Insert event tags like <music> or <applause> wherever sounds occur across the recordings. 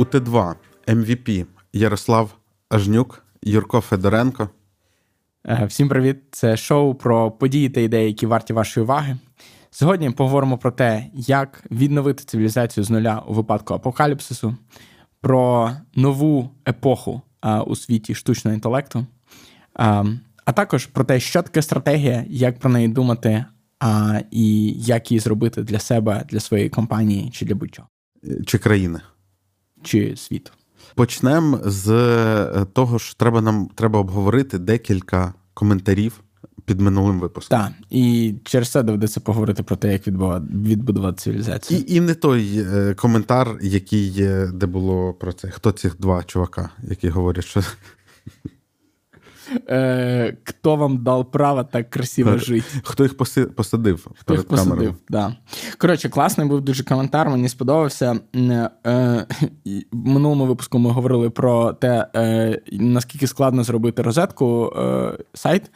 У Т2 MVP Ярослав Ажнюк, Юрко Федоренко. Е, всім привіт! Це шоу про події та ідеї, які варті вашої уваги. Сьогодні поговоримо про те, як відновити цивілізацію з нуля у випадку апокаліпсису, про нову епоху у світі штучного інтелекту, а, а також про те, що таке стратегія, як про неї думати, і як її зробити для себе, для своєї компанії чи для будь-чого. Чи країни. Чи світ. Почнемо з е, того, що треба нам треба обговорити декілька коментарів під минулим випуском. Так, і через це доведеться поговорити про те, як відбудувати цивілізацію. І і не той е, коментар, який де було про це. Хто цих два чувака, які говорять, що. Е, Хто вам дав право так красиво жити? Хто їх посадив? Хто їх посадив, да. Коротше, класний був дуже коментар, мені сподобався. Е, В минулому випуску ми говорили про те, е, наскільки складно зробити розетку е, сайт.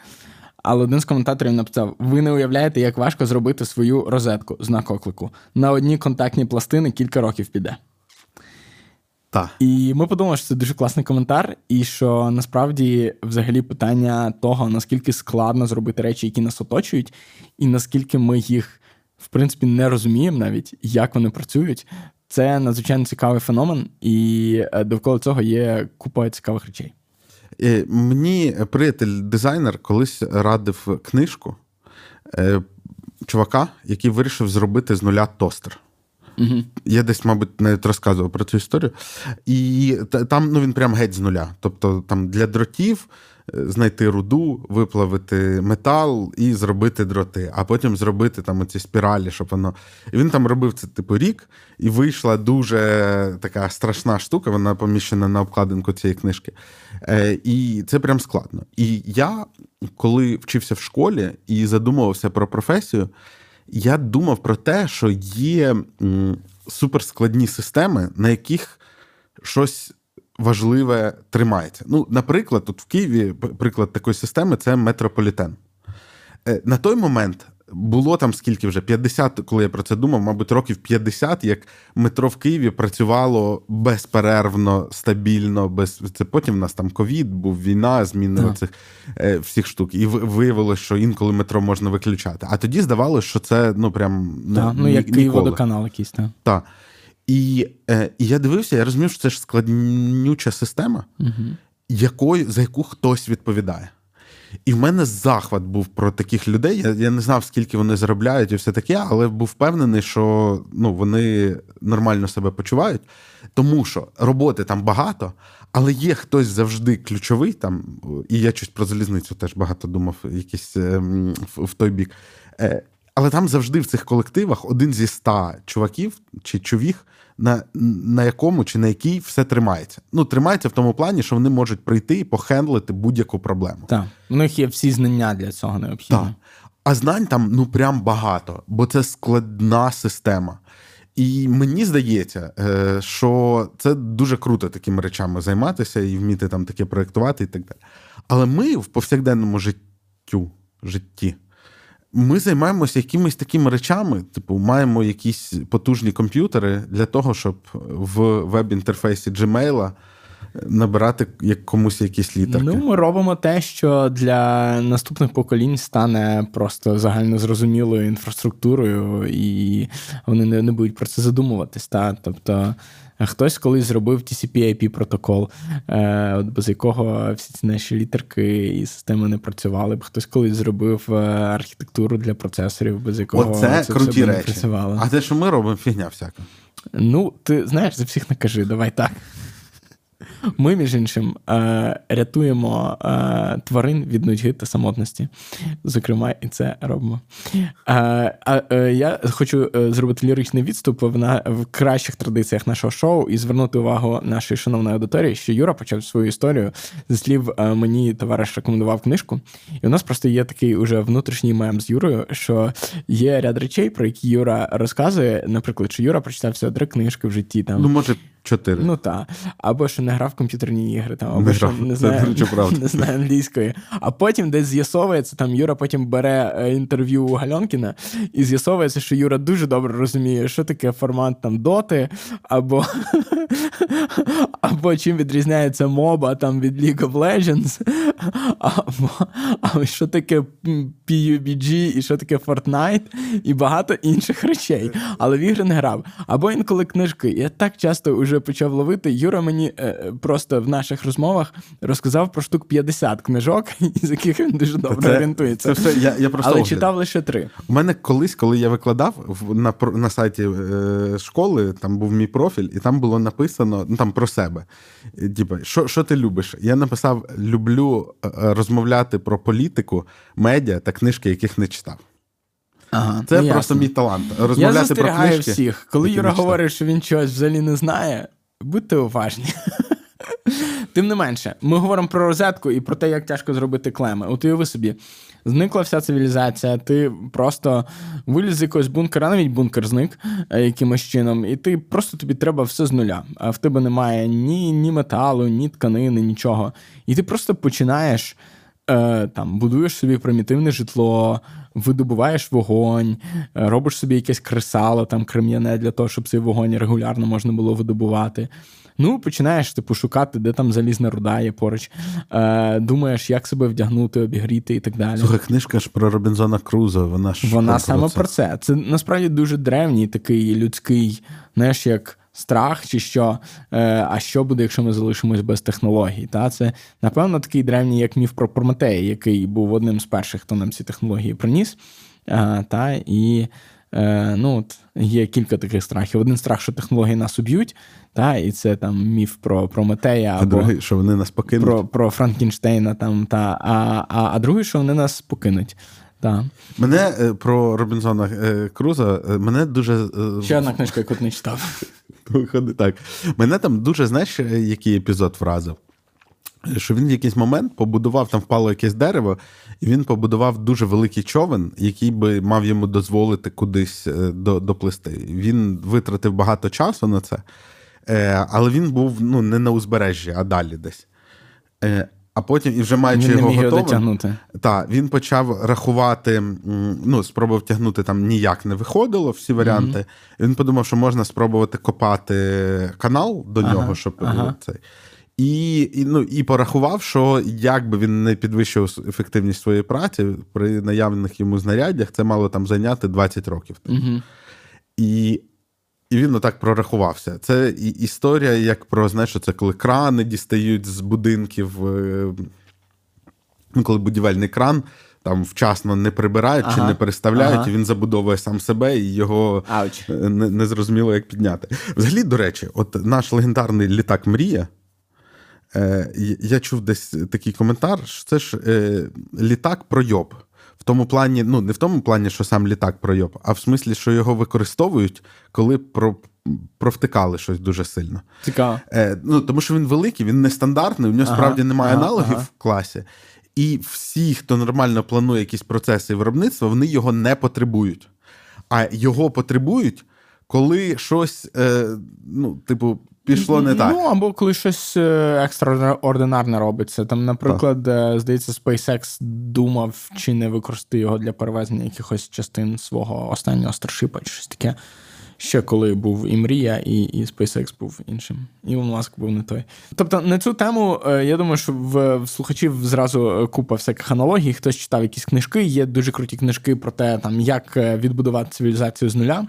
Але один з коментаторів написав: ви не уявляєте, як важко зробити свою розетку знак оклику. На одні контактні пластини кілька років піде. Так. І ми подумали, що це дуже класний коментар, і що насправді взагалі питання того, наскільки складно зробити речі, які нас оточують, і наскільки ми їх, в принципі, не розуміємо навіть, як вони працюють, це надзвичайно цікавий феномен, і е, довкола цього є купа цікавих речей. Е, мені приятель-дизайнер колись радив книжку е, чувака, який вирішив зробити з нуля тостер. Угу. Я десь, мабуть, навіть розказував про цю історію. І там ну, він прям геть з нуля. Тобто там для дротів е, знайти руду, виплавити метал і зробити дроти, а потім зробити там оці спіралі, щоб воно. І він там робив це типу рік, і вийшла дуже така страшна штука, вона поміщена на обкладинку цієї книжки. Е, І це прям складно. І я, коли вчився в школі і задумувався про професію я думав про те, що є суперскладні системи, на яких щось важливе тримається. Ну, наприклад, тут в Києві приклад такої системи це метрополітен. Е, на той момент було там скільки вже 50, коли я про це думав, мабуть, років 50, як метро в Києві працювало безперервно, стабільно. без це Потім в нас там ковід, був війна, зміни yeah. цих е, всіх штук. І виявилося, що інколи метро можна виключати. А тоді здавалося, що це ну прям ну, ну як Київводоканал якийсь. так. Так. І е, і я дивився, я розумів, що це ж складнюча система, угу. якою, за яку хтось відповідає. І в мене захват був про таких людей. Я я не знав, скільки вони заробляють і все таке, але був впевнений, що ну, вони нормально себе почувають. Тому що роботи там багато, але є хтось завжди ключовий там, і я щось про залізницю теж багато думав, якийсь е, в, той бік. Е, але там завжди в цих колективах один зі ста чуваків чи чувіх на на якому чи на якій все тримається. Ну, тримається в тому плані, що вони можуть прийти і похендлити будь-яку проблему. Так, у них є всі знання для цього необхідні. Так. А знань там ну прям багато, бо це складна система. І мені здається, е, що це дуже круто такими речами займатися і вміти там таке проєктувати і так далі. Але ми в повсякденному життю, житті ми займаємося якимись такими речами, типу, маємо якісь потужні комп'ютери для того, щоб в веб-інтерфейсі Gmail набирати комусь якісь літерки. Ну, ми робимо те, що для наступних поколінь стане просто загально зрозумілою інфраструктурою, і вони не, не будуть про це задумуватись. Та? Тобто. Хтось колись зробив TCP-IP протокол, е, без якого всі ці наші літерки і системи не працювали б. Хтось колись зробив е, архітектуру для процесорів, без якого Оце це круті все речі. не працювало. А те, що ми робимо, фігня всяка. Ну, ти знаєш, за всіх накажи, давай так. Ми, між іншим, е, рятуємо е, тварин від нудьги та самотності. Зокрема, і це робимо. Е, а я хочу зробити ліричний відступ в кращих традиціях нашого шоу і звернути увагу нашої шановної аудиторії, що Юра почав свою історію зі слів мені товариш рекомендував книжку. І у нас просто є такий уже внутрішній мем з Юрою, що є ряд речей, про які Юра розказує. Наприклад, що Юра прочитав всього три книжки в житті. Там ну може Чотири. Ну так. Або що не грав в комп'ютерні ігри, там, або Не що грав. не знає, речі, <laughs> не знає англійської. А потім десь з'ясовується, там Юра потім бере е, інтерв'ю у Гальонкіна, і з'ясовується, що Юра дуже добре розуміє, що таке формат там доти, або, <laughs> або чим відрізняється моба там від League of Legends, <laughs> або, або що таке PUBG і що таке Fortnite, і багато інших речей. Але в ігри не грав. Або інколи книжки. Я так часто вже почав ловити. Юра мені е, просто в наших розмовах розказав про штук 50 книжок, <laughs> із яких він дуже добре Це- орієнтується. це все, я, я просто Але огляд. читав лише три. У мене колись, коли я викладав в- на, на сайті е, школи, там був мій профіль, і там було написано ну, там про себе. І, Типа, що, що ти любиш? Я написав: люблю е, е, розмовляти про політику, медіа та книжки, яких не читав. Ага, Це ну, просто ясно. мій талант. Я Розмовляти про книжки. всіх. Коли Юра говорить, що він чогось взагалі не знає, будьте уважні. <laughs> Тим не менше, ми говоримо про розетку і про те, як тяжко зробити клеми. От уяви собі, зникла вся цивілізація, ти просто виліз з якогось бункера, навіть бункер зник е, якимось чином, і ти просто тобі треба все з нуля. А в тебе немає ні, ні металу, ні тканини, нічого. І ти просто починаєш. Е, там будуєш собі примітивне житло, видобуваєш вогонь, е, робиш собі якесь кресало там крем'яне для того, щоб цей вогонь регулярно можна було видобувати. Ну, починаєш типу шукати, де там залізна руда є поруч. Е, думаєш, як себе вдягнути, обігріти і так далі. Слухай, книжка ж про Робінзона Круза, вона ж Вона саме про це. Це насправді дуже древній такий людський, знаєш, як страх, чи що. Е, а що буде, якщо ми залишимось без технологій? Та? Це, напевно, такий древній, як міф про Прометея, який був одним з перших, хто нам ці технології приніс. Е, та? І е, ну, от, є кілька таких страхів. Один страх, що технології нас уб'ють, та? і це там міф про Прометея А або другий, що вони нас покинуть. про, про Франкенштейна, там, та, а, а, а другий, що вони нас покинуть. Та. Мене е, про Робінзона е, Круза, е, мене дуже. Ще одна книжка, яку не читав. Виходить так. Мене там дуже, знаєш, який епізод вразив? Що він в якийсь момент побудував, там впало якесь дерево, і він побудував дуже великий човен, який би мав йому дозволити кудись е, до- доплисти. Він витратив багато часу на це, е, але він був ну, не на узбережжі, а далі десь. Е, А потім, і вже маючи Він не його міг його готовим, дотягнути. так, він почав рахувати, ну, спробував тягнути там ніяк не виходило всі варіанти. І він подумав, що можна спробувати копати канал до Ага, нього, щоб ага. цей. І, і, ну, і порахував, що як би він не підвищив ефективність своєї праці, при наявних йому знаряддях це мало там зайняти 20 років. Угу. І, і він отак прорахувався. Це і історія, як про знаєш, що це коли крани дістають з будинків, е, ну, коли будівельний кран там вчасно не прибирають чи не переставляють, ага. і він забудовує сам себе і його Ауч. е, не, не зрозуміло, як підняти. Взагалі, до речі, от наш легендарний літак Мрія. Е, я- я чув десь такий коментар, що це ж е, літак пройоб. В тому плані, ну не в тому плані, що сам літак пройоб, а в смислі, що його використовують, коли про, провтикали щось дуже сильно. Цікаво. Е, ну, тому що він великий, він нестандартний, у нього Ага, справді немає ага, аналогів ага. в класі. І всі, хто нормально планує якісь процеси виробництва, вони його не потребують. А його потребують, коли щось, е, ну, типу, пішло не так. Ну, або коли щось е, екстраординарне робиться. Там, наприклад, так. здається, SpaceX думав, чи не використати його для перевезення якихось частин свого останнього старшипа, чи щось таке. Ще коли був і Мрія, і, і SpaceX був іншим. Ілон Маск був не той. Тобто на цю тему, е, я думаю, що в, в слухачів зразу е, купа всяких аналогій. Хтось читав якісь книжки, є дуже круті книжки про те, там, як е, відбудувати цивілізацію з нуля,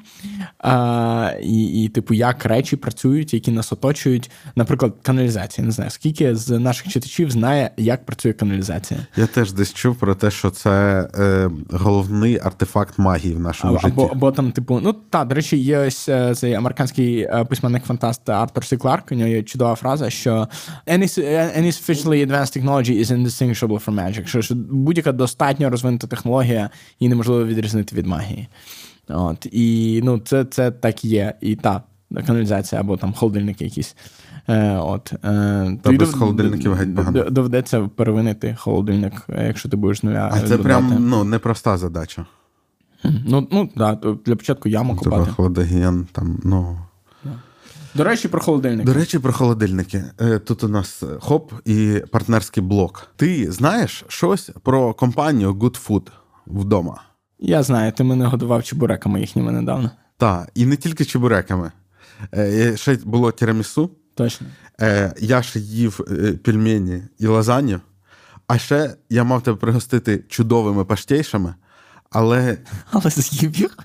а, і, і, типу, як речі працюють, які нас оточують. Наприклад, каналізація. Не знаю, скільки з наших читачів знає, як працює каналізація. Я теж десь чув про те, що це е, головний артефакт магії в нашому Або, житті. або, або там, типу, ну та, до речі, є ось е, цей американський е, письменник-фантаст Артур Сі Кларк, у нього є чудова фраза, що any, any sufficiently advanced technology is indistinguishable from magic. Що, що будь-яка достатньо розвинута технологія, її неможливо відрізнити від магії. От, і ну, це, це так і є. І та, каналізація або там холодильники якісь. Е, от, е, Та без дов- холодильників геть д- Доведеться перевинити холодильник, е, якщо ти будеш нуля. А це прям ну, непроста задача. Ну, ну да, для початку яму копати. холодогієн там, ну. До речі, про холодильник. До речі, про холодильники. Е, Тут у нас хоп і партнерський блок. Ти знаєш щось про компанію Good Food вдома? Я знаю, ти мене годував чебуреками їхніми недавно. Так, і не тільки чебуреками. Е, Ще було тірамісу. Точно. Е, Я ще їв е, пельмені і лазанью. А ще я мав тебе пригостити чудовими паштейшами, але Але з'їв їх.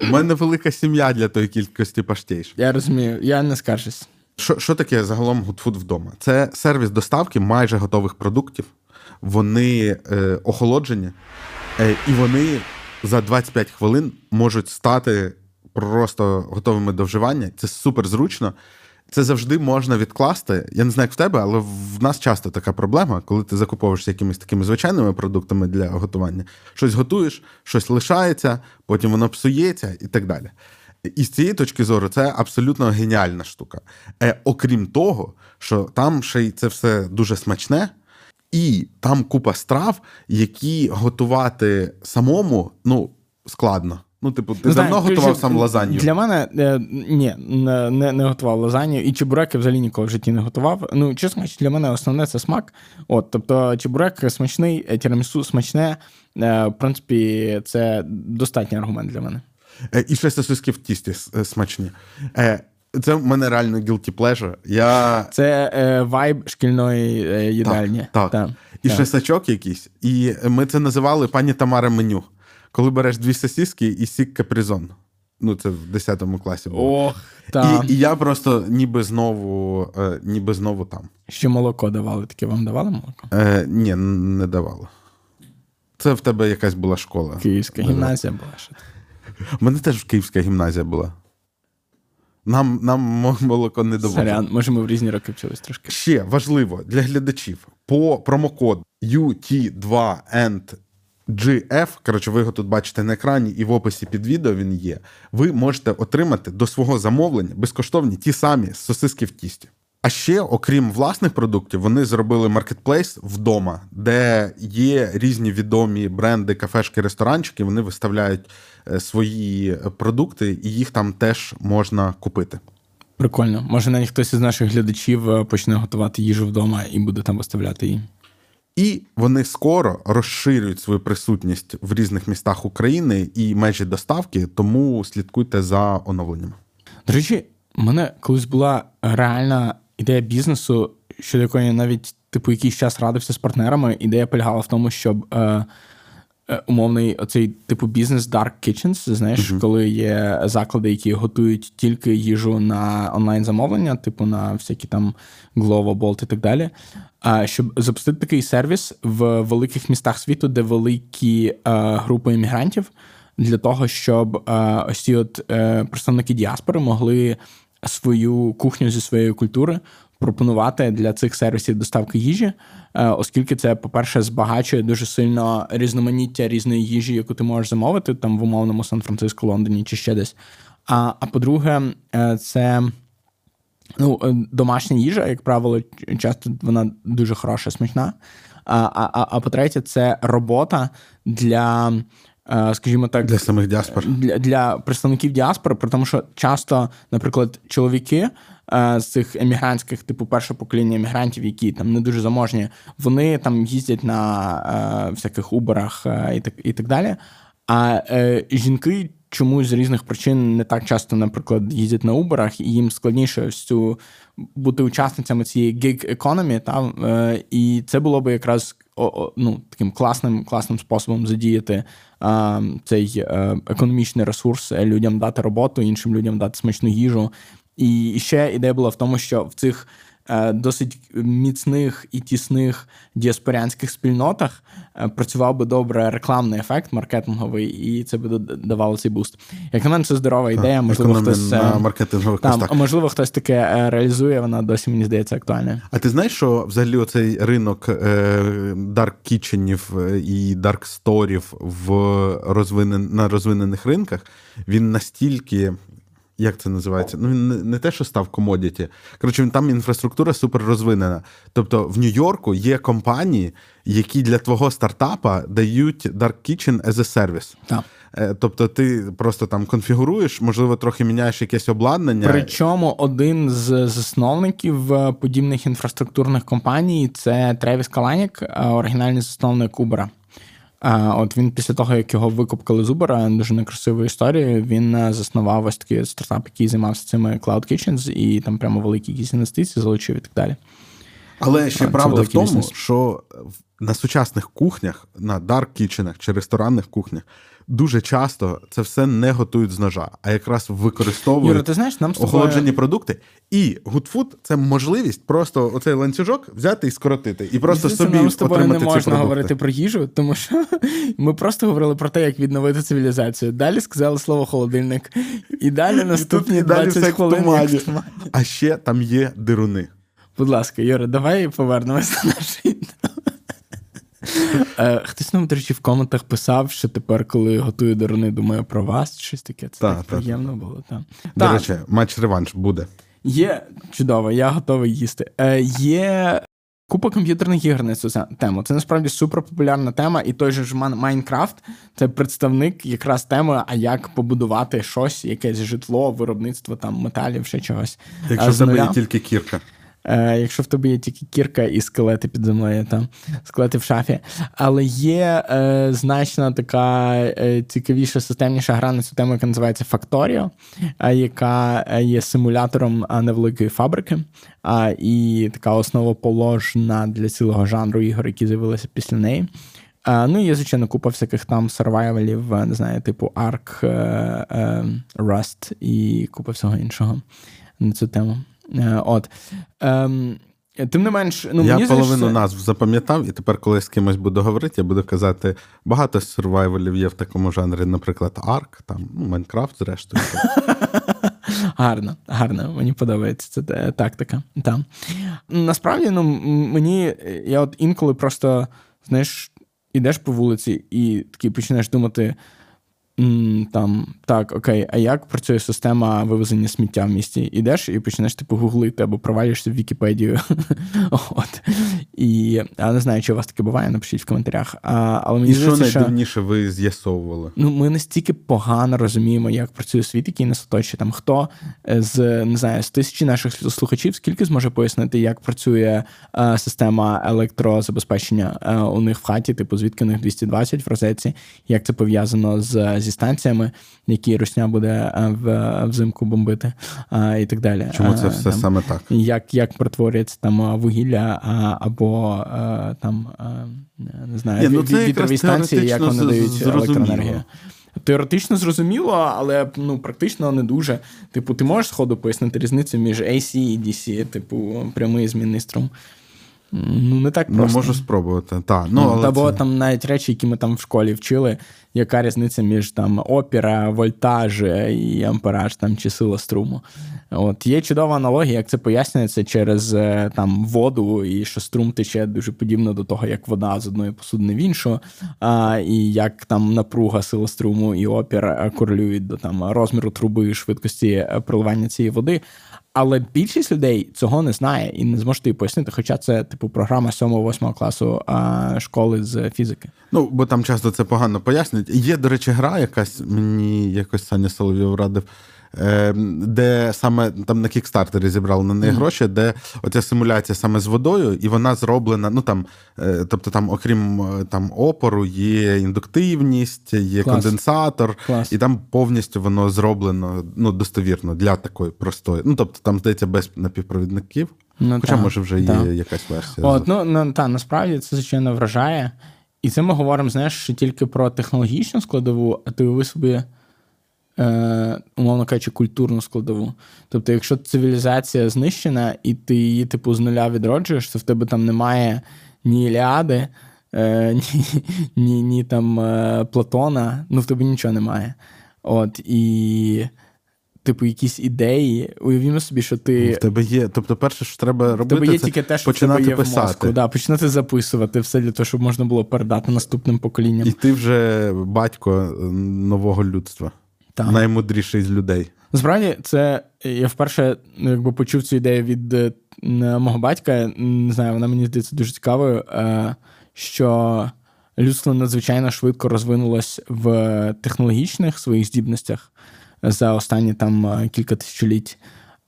у мене велика сім'я для тої кількості паштейш. Я розумію, я не скаржусь. Що, що таке загалом Food вдома? Це сервіс доставки майже готових продуктів. Вони е, охолоджені, е, і вони за 25 хвилин можуть стати просто готовими до вживання. Це супер зручно. Це завжди можна відкласти. Я не знаю, як в тебе, але в нас часто така проблема, коли ти закуповуєшся якимись такими звичайними продуктами для готування. Щось готуєш, щось лишається, потім воно псується і так далі. І з цієї точки зору це абсолютно геніальна штука. Е, окрім того, що там ще й це все дуже смачне, і там купа страв, які готувати самому ну, складно. Ну, типу, ти Ну, давно готував сам лазанью? Для мене е, ні, не, не, не готував лазанью. І чебуреки взагалі ніколи в житті не готував. Ну, чесно для мене основне це смак. От, тобто, чебурек смачний, е, тірамісу смачне. Е, в принципі, це достатній аргумент для мене. Е, І ще сосиски в тісті е, смачні. Е, Це в мене реально guilty pleasure. Я... Це е, вайб шкільної е, їдальні. Так, Так, І так. шесачок якийсь. І ми це називали пані Тамара меню. Коли береш дві сосиски і сік капризон. Ну, це в 10 класі було. Ох, так. І, і я просто ніби знову, е, ніби знову там. Ще молоко давали, таке вам давали молоко? Е, ні, не давало. Це в тебе якась була школа. Київська гімназія була. Що. У <laughs> мене теж київська гімназія була. Нам, нам молоко не давало. Сорян, може, ми в різні роки вчились трошки. Ще важливо для глядачів по промокод UT2NGF, коротше, ви його тут бачите на екрані, і в описі під відео він є. Ви можете отримати до свого замовлення безкоштовні ті самі сосиски в тісті. А ще, окрім власних продуктів, вони зробили маркетплейс вдома, де є різні відомі бренди, кафешки, ресторанчики. Вони виставляють е, свої продукти, і їх там теж можна купити. Прикольно. Може, навіть хтось із наших глядачів е, почне готувати їжу вдома і буде там виставляти її. І вони скоро розширюють свою присутність в різних містах України і межі доставки, тому слідкуйте за оновленнями. До речі, у мене колись була реальна ідея бізнесу, щодо якої я навіть типу якийсь час радився з партнерами. Ідея полягала в тому, щоб е, е, умовний оцей типу бізнес Dark Kitchens, знаєш, коли є заклади, які готують тільки їжу на онлайн замовлення, типу на всякі там Glovo, Bolt і так далі. Щоб запустити такий сервіс в великих містах світу, де великі е, групи іммігрантів, для того, щоб е, ось ці от е, представники діаспори могли свою кухню зі своєї культури пропонувати для цих сервісів доставки їжі, оскільки це, по-перше, збагачує дуже сильно різноманіття різної їжі, яку ти можеш замовити там в умовному Сан-Франциско, Лондоні чи ще десь. А, а по-друге, це. Ну, е, домашня їжа, як правило, часто вона дуже хороша, смачна. А, а, а, а по-третє, це робота для, е, скажімо так, Для самих діаспор. для, для представників діаспори, при тому, що часто, наприклад, чоловіки е, з цих емігрантських, типу, перше покоління емігрантів, які там не дуже заможні, вони там їздять на всяких уборах і так і так далі. А е, жінки чомусь з різних причин не так часто, наприклад, їздять на уборах, і їм складніше ось цю бути учасницями цієї gig economy, та, е, і це було би якраз ну, таким класним, класним способом задіяти е, цей е, економічний ресурс, людям дати роботу, іншим людям дати смачну їжу. І ще ідея була в тому, що в цих досить міцних і тісних діаспорянських спільнотах е, працював би добре рекламний ефект маркетинговий, і це би давало цей буст. Як на мене, це здорова ідея. Можливо, хтось е, там, постах. можливо, хтось таке е, реалізує. Вона досі мені здається актуальною. А ти знаєш, що взагалі оцей ринок е, дарк кітченів і дарк сторів в розвинен, на розвинених ринках він настільки. Як це називається? Ну, він не, те, що став комодіті. Коротше, він там інфраструктура супер розвинена. Тобто в Нью-Йорку є компанії, які для твого стартапа дають Dark Kitchen as a service. Так. Е, тобто ти просто там конфігуруєш, можливо, трохи міняєш якесь обладнання. Причому один з засновників е, подібних інфраструктурних компаній це Тревіс Каланік, оригінальний засновник Uber. От він після того, як його викупкали з Uber, дуже некрасиву історію, він заснував ось такий стартап, який займався цими Cloud Kitchens, і там прямо великі якісь інвестиції залучив і так далі. Але ще правда в тому, бізнес. що на сучасних кухнях, на dark kitchen ах чи ресторанних кухнях дуже часто це все не готують з ножа, а якраз використовують Юра, ти знаєш, нам охолоджені продукти. І GoodFood це можливість просто оцей ланцюжок взяти і скоротити. І просто собі нам з тобою не можна говорити про їжу, тому що <laughs> ми просто говорили про те, як відновити цивілізацію. Далі сказали слово холодильник, і далі наступні і 20 далі хвилин. А ще там є дируни. Будь ласка, Юра, давай повернемось до нашої. Е, хтось нам, до речі, в коментах писав, що тепер, коли готую даруни, думаю про вас, щось таке. Це та, так та, приємно було. Та. До та. речі, матч реванш буде. Є чудово, я готовий їсти. Е, Є купа комп'ютерних ігор на цю тему. Це насправді суперпопулярна тема, і той же ж Майнкрафт це представник якраз теми, а як побудувати щось, якесь житло, виробництво там металів, ще чогось. Якщо в тебе є тільки кірка. Е, якщо в тебе є тільки кірка і скелети під землею, там скелети в шафі. Але є е, значно така е, цікавіша, системніша гра на цю тему, яка називається Factorio, е, яка є симулятором невеликої фабрики, а, і така основоположна для цілого жанру ігор, які з'явилися після неї. Ну, є, звичайно, купа всяких там сервайвалів, не знаю, типу Ark, Rust і купа всього іншого на цю тему. Е, от. Ем, Тим не менш, ну я мені половину це... назв запам'ятав, і тепер, коли я з кимось буду говорити, я буду казати, багато сурвайвалів є в такому жанрі, наприклад, Арк, там, ну, Майнкрафт, зрештою. <laughs> Гарно, гарно, мені подобається ця тактика. Там. Насправді, ну, мені, я от інколи просто, знаєш, ідеш по вулиці і такий починаєш думати. Там так, окей, а як працює система вивезення сміття в місті? Ідеш і почнеш типу гуглити або провалюєшся в Вікіпедію. <laughs> От. І я не знаю, чи у вас таке буває, напишіть в коментарях. А, але мені І що найдивніше ви з'ясовували? Ну, ми настільки погано розуміємо, як працює світ, який нас оточує. Там хто з не знаю, з тисячі наших слухачів, скільки зможе пояснити, як працює а, система електрозабезпечення а, у них в хаті, типу, звідки у них 220 в розетці, як це пов'язано з зі станціями, які Русня буде е, в, взимку бомбити і так далі. Чому це все там, саме так? Як як перетворюється там вугілля або там не знаю, Ні, ну, це вітрові станції, як вони дають електроенергію. Теоретично зрозуміло, але ну практично не дуже. Типу, ти можеш сходу пояснити різницю між AC і DC, типу, прямий змінний струм. Ну, не так ну, просто. Ну, можу спробувати. Та, ну, але Або це... там навіть речі, які ми там в школі вчили, яка різниця між там опіра, вольтаж і ампераж там, чи сила струму. От Є чудова аналогія, як це пояснюється через е, там воду, і що струм тече дуже подібно до того, як вода з одної посудини в іншу, а, і як там напруга сила струму і опір е, корелюють до там розміру труби, швидкості е, проливання цієї води. Але більшість людей цього не знає і не зможете пояснити, хоча це типу програма 7-8 класу а, школи з фізики. Ну бо там часто це погано пояснюють. Є, до речі, гра, якась мені якось Саня Соловйов радив. Ем, де саме там на кікстартері зібрали на неї гроші, де оця симуляція саме з водою, і вона зроблена. Ну там, е, тобто, там, окрім е, там опору, є індуктивність, є Клас. конденсатор, Клас. і там повністю воно зроблено ну, достовірно для такої простої. Ну тобто, там здається без напівпровідників. Ну, Хоча, та, може, вже та. є якась версія. От, ну, ну та насправді це звичайно вражає. І це ми говоримо, знаєш, тільки про технологічну складову, а ти собі е, умовно кажучи, культурну складову. Тобто, якщо цивілізація знищена, і ти її, типу, з нуля відроджуєш, то в тебе там немає ні Іліади, е, <laughs> ні, ні, ні там е, Платона, ну в тебе нічого немає. От, і. Типу, якісь ідеї, уявімо собі, що ти. В тебе є. Тобто, перше, що треба робити, в тебе є це тільки те, що починати в тебе є писати. В мозку, да, починати записувати все для того, щоб можна було передати наступним поколінням. І ти вже батько нового людства. Так. наймудріший з людей. Насправді, це я вперше ну, якби почув цю ідею від е, мого батька. Не знаю, вона мені здається дуже цікавою. Е, що людство надзвичайно швидко розвинулось в технологічних своїх здібностях за останні там кілька тисячоліть.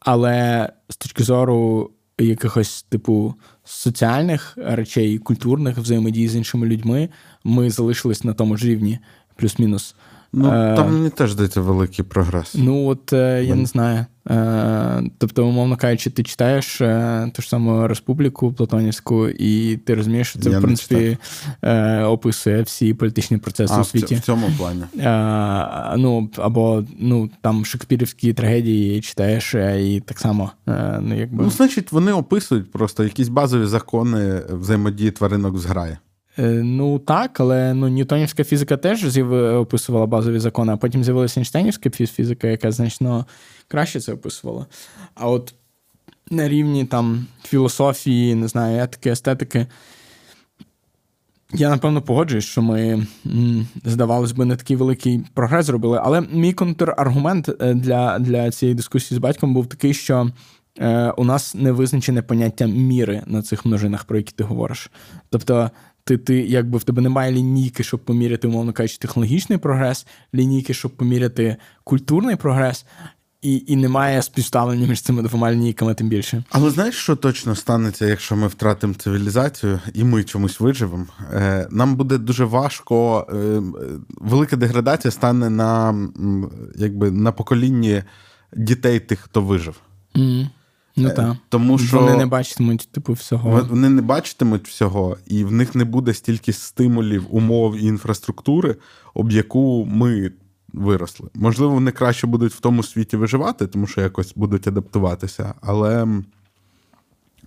Але з точки зору якихось типу соціальних речей, культурних взаємодій з іншими людьми, ми залишились на тому ж рівні, плюс-мінус. Ну, там мені теж здається великий прогрес. Ну, от е, я не знаю. Е, тобто, умовно кажучи, ти читаєш е, ту ж саму республіку Платонівську, і ти розумієш, що це, Я в принципі, описує всі політичні процеси а, у світі. В цьому плані. Ну, Або ну, там шекспірівські трагедії читаєш, і так само. Ну, якби... ну, значить, вони описують просто якісь базові закони взаємодії тваринок з грає. Е, ну так, але ну, Ньютонівська фізика теж описувала базові закони, а потім з'явилася Ейнштейнівська фізика, яка значно краще це описувала. А от на рівні там філософії, не знаю, етики, естетики. Я напевно погоджуюсь, що ми, здавалось би, не такий великий прогрес зробили. Але мій контраргумент е, для для цієї дискусії з батьком був такий, що е, у нас не визначене поняття міри на цих множинах, про які ти говориш. Тобто ти ти якби в тебе немає лінійки, щоб поміряти, умовно кажучи, технологічний прогрес, лінійки, щоб поміряти культурний прогрес, і і немає співставлення між цими двома лінійками, тим більше. Але знаєш, що точно станеться, якщо ми втратимо цивілізацію і ми чомусь виживемо? Е, Нам буде дуже важко, е, велика деградація стане на якби на поколінні дітей тих, хто вижив. Mm. Ну та так. Тому що Вони не бачитимуть типу всього. Вони не бачитимуть всього, і в них не буде стільки стимулів, умов і інфраструктури, об яку ми виросли. Можливо, вони краще будуть в тому світі виживати, тому що якось будуть адаптуватися, але.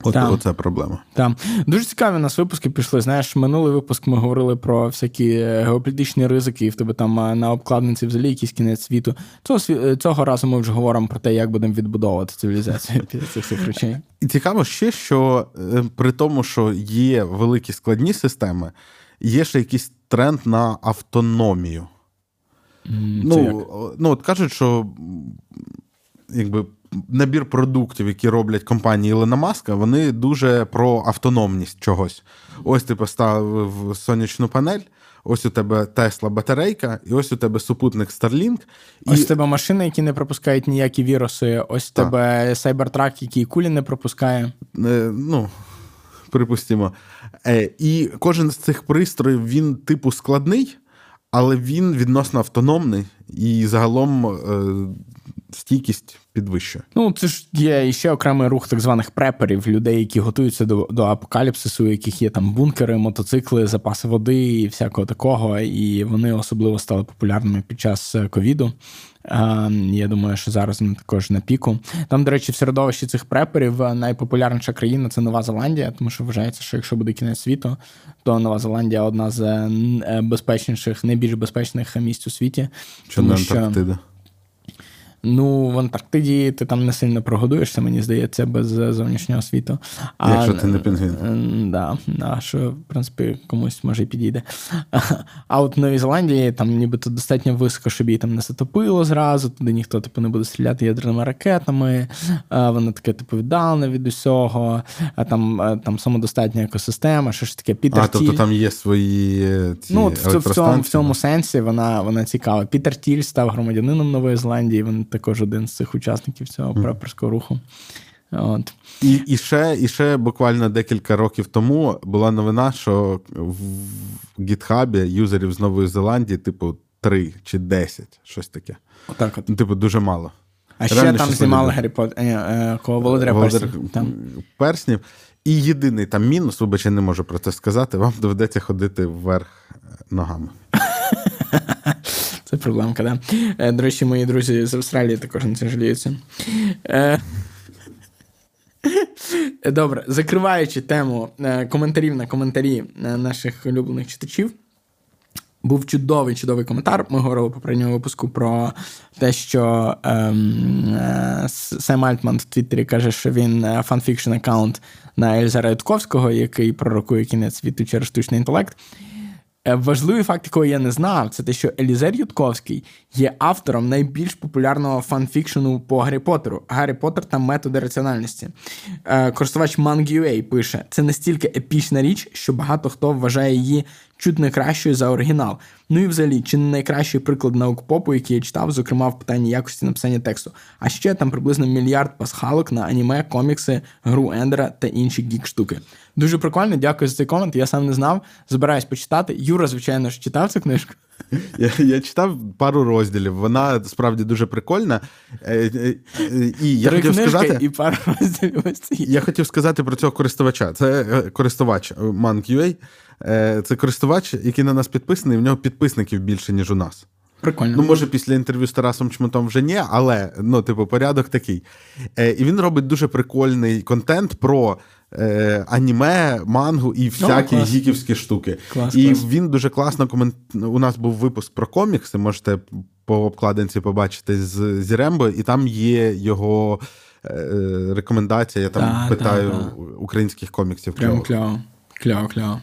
От, так. Оце проблема. Так. Дуже цікаві у нас випуски пішли. Знаєш, минулий випуск ми говорили про всякі е, геополітичні ризики, і в тебе там е, на обкладниці взагалі якийсь кінець світу. Цього е, цього разу ми вже говоримо про те, як будемо відбудовувати цивілізацію <laughs> після цих цих речей. І цікаво ще, що при тому, що є великі складні системи, є ще якийсь тренд на автономію. Mm, ну, ну, от кажуть, що якби набір продуктів, які роблять компанії Ілона Маска, вони дуже про автономність чогось. Ось ти поставив сонячну панель. Ось у тебе Тесла батарейка, і ось у тебе супутник Starlink. Ось у тебе машини, які не пропускають ніякі віруси. Ось у тебе Cybertruck, який кулі не пропускає. Е, ну, припустимо. Е, І кожен з цих пристроїв він типу складний, але він відносно автономний і загалом е, стійкість підвищує. Ну, це ж є ще окремий рух так званих преперів, людей, які готуються до до апокаліпсису, у яких є там бункери, мотоцикли, запаси води і всякого такого. І вони особливо стали популярними під час е, ковіду. Я думаю, що зараз вони також на піку. Там, до речі, в середовищі цих преперів е, найпопулярніша країна це Нова Зеландія, тому що вважається, що якщо буде кінець світу, то Нова Зеландія одна з е, безпечніших, найбільш безпечних місць у світі. Чи не Антарктида? Ну, в Антарктиді ти там не сильно прогодуєшся, мені здається, без зовнішнього світу. А, Якщо ти не пінгвін. Да, да, що, в принципі, комусь може і підійде. <laughs> А от в Новій Зеландії там нібито достатньо високо, щоб її там не затопило зразу, туди ніхто типу, не буде стріляти ядерними ракетами, воно таке типу віддалене від усього, а там там самодостатня екосистема, що ж таке Пітер А, тобто там є свої. ці Ну, от в, в, цьому, в цьому сенсі вона вона цікава. Пітер Тіль став громадянином Нової Зеландії. Він також один з цих учасників цього преперського руху. От. І і, ще і ще буквально декілька років тому була новина, що в гітхабі юзерів з Нової Зеландії, типу, 3 чи 10, щось таке. Отак от. Типу, дуже мало. А Реально ще там знімали Гаррі Поттер, е, кого Володаря Перснів. Там. Перснів. І єдиний там мінус, вибач, я не можу про це сказати, вам доведеться ходити вверх ногами. Це проблемка, да. Е, до речі, мої друзі з Австралії також на це жаліються. Е, <laughs> добре, закриваючи тему е, коментарів на коментарі наших улюблених читачів. Був чудовий чудовий коментар. Ми говорили в попередньому випуску про те, що ем, Сем Альтман в Твіттері каже, що він fanfiction аккаунт на Елізера Юдковського, який пророкує кінець світу через штучний інтелект. Е, важливий факт, якого я не знав, це те, що Елізер Юдковський є автором найбільш популярного фанфікшену по Гаррі Поттеру. Гаррі Поттер та методи раціональності. Е, користувач Mang.ua пише: це настільки епічна річ, що багато хто вважає її чуть не кращою за оригінал. Ну і взагалі, чи не найкращий приклад наукпопу, який я читав, зокрема в питанні якості написання тексту. А ще там приблизно мільярд пасхалок на аніме, комікси, гру Ендера та інші гік штуки. Дуже прикольно, дякую за цей комент. Я сам не знав. Збираюсь почитати. Юра, звичайно ж, читав цю книжку. Я я читав пару розділів. Вона справді дуже прикольна. Е, е, е, і я Три хотів сказати, і пару розділів. Я хотів сказати про цього користувача. Це користувач Monk.ua. Це користувач, який на нас підписаний, в нього підписників більше, ніж у нас. Прикольно. Ну, може, після інтерв'ю з Тарасом Чмутом вже ні, але ну, типу, порядок такий. І він робить дуже прикольний контент про е, аніме, мангу і всякі О, гіківські штуки. Клас, і клас. він дуже класно комент... У нас був випуск про комікси. Можете по обкладинці побачити з Зірембо, і там є його е, рекомендація. Я там да, питаю да, да. українських коміксів. Прям кльово. Кльово, кльово.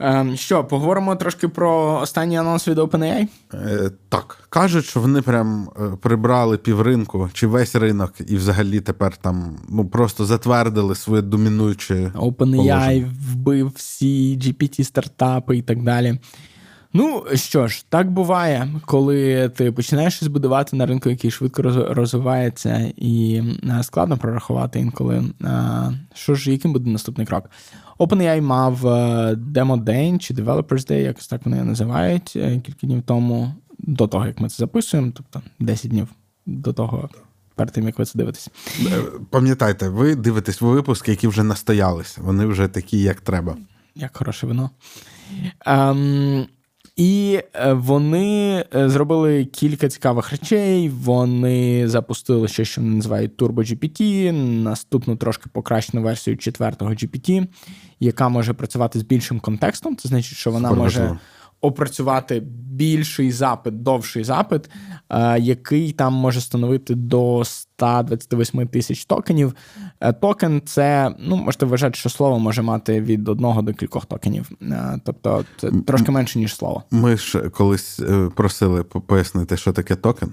Ем, що, поговоримо трошки про останній анонс від OpenAI? Е, Так. Кажуть, що вони прям е, прибрали півринку чи весь ринок, і взагалі тепер там ну просто затвердили своє домінуюче. OpenAI вбив всі GPT-стартапи і так далі. Ну що ж, так буває, коли ти починаєш щось будувати на ринку, який швидко розвивається, і е, складно прорахувати інколи. Е, що ж, яким буде наступний крок? OpenAI мав демо-день чи Developers Day, якось так вони називають е, кілька днів тому, до того, як ми це записуємо, тобто 10 днів до того. Перед тим, як ви це дивитесь. Пам'ятайте, ви дивитесь випуски, які вже настоялись. Вони вже такі, як треба. Як хороше вино. Um, і е, вони е, зробили кілька цікавих речей. Вони запустили ще, що вони називають Turbo GPT, наступну трошки покращену версію четвертого GPT, яка може працювати з більшим контекстом. Це значить, що вона Супер може. Важливо опрацювати більший запит, довший запит, е, який там може становити до 128 тисяч токенів. Е, токен це, ну, можете вважати, що слово може мати від одного до кількох токенів. Е, тобто це трошки менше, ніж слово. Ми ж колись просили пояснити, що таке токен.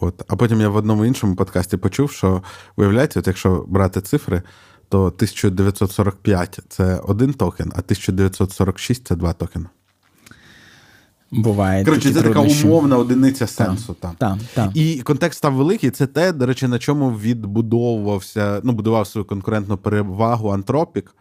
От, А потім я в одному іншому подкасті почув, що виявляється, от якщо брати цифри, то 1945 це один токен, а 1946 це два токени. Буває. Коротше, це така умовна одиниця сенсу. Так, так, так. І контекст став великий. Це те, до речі, на чому відбудовувався, ну, будував свою конкурентну перевагу Антропік.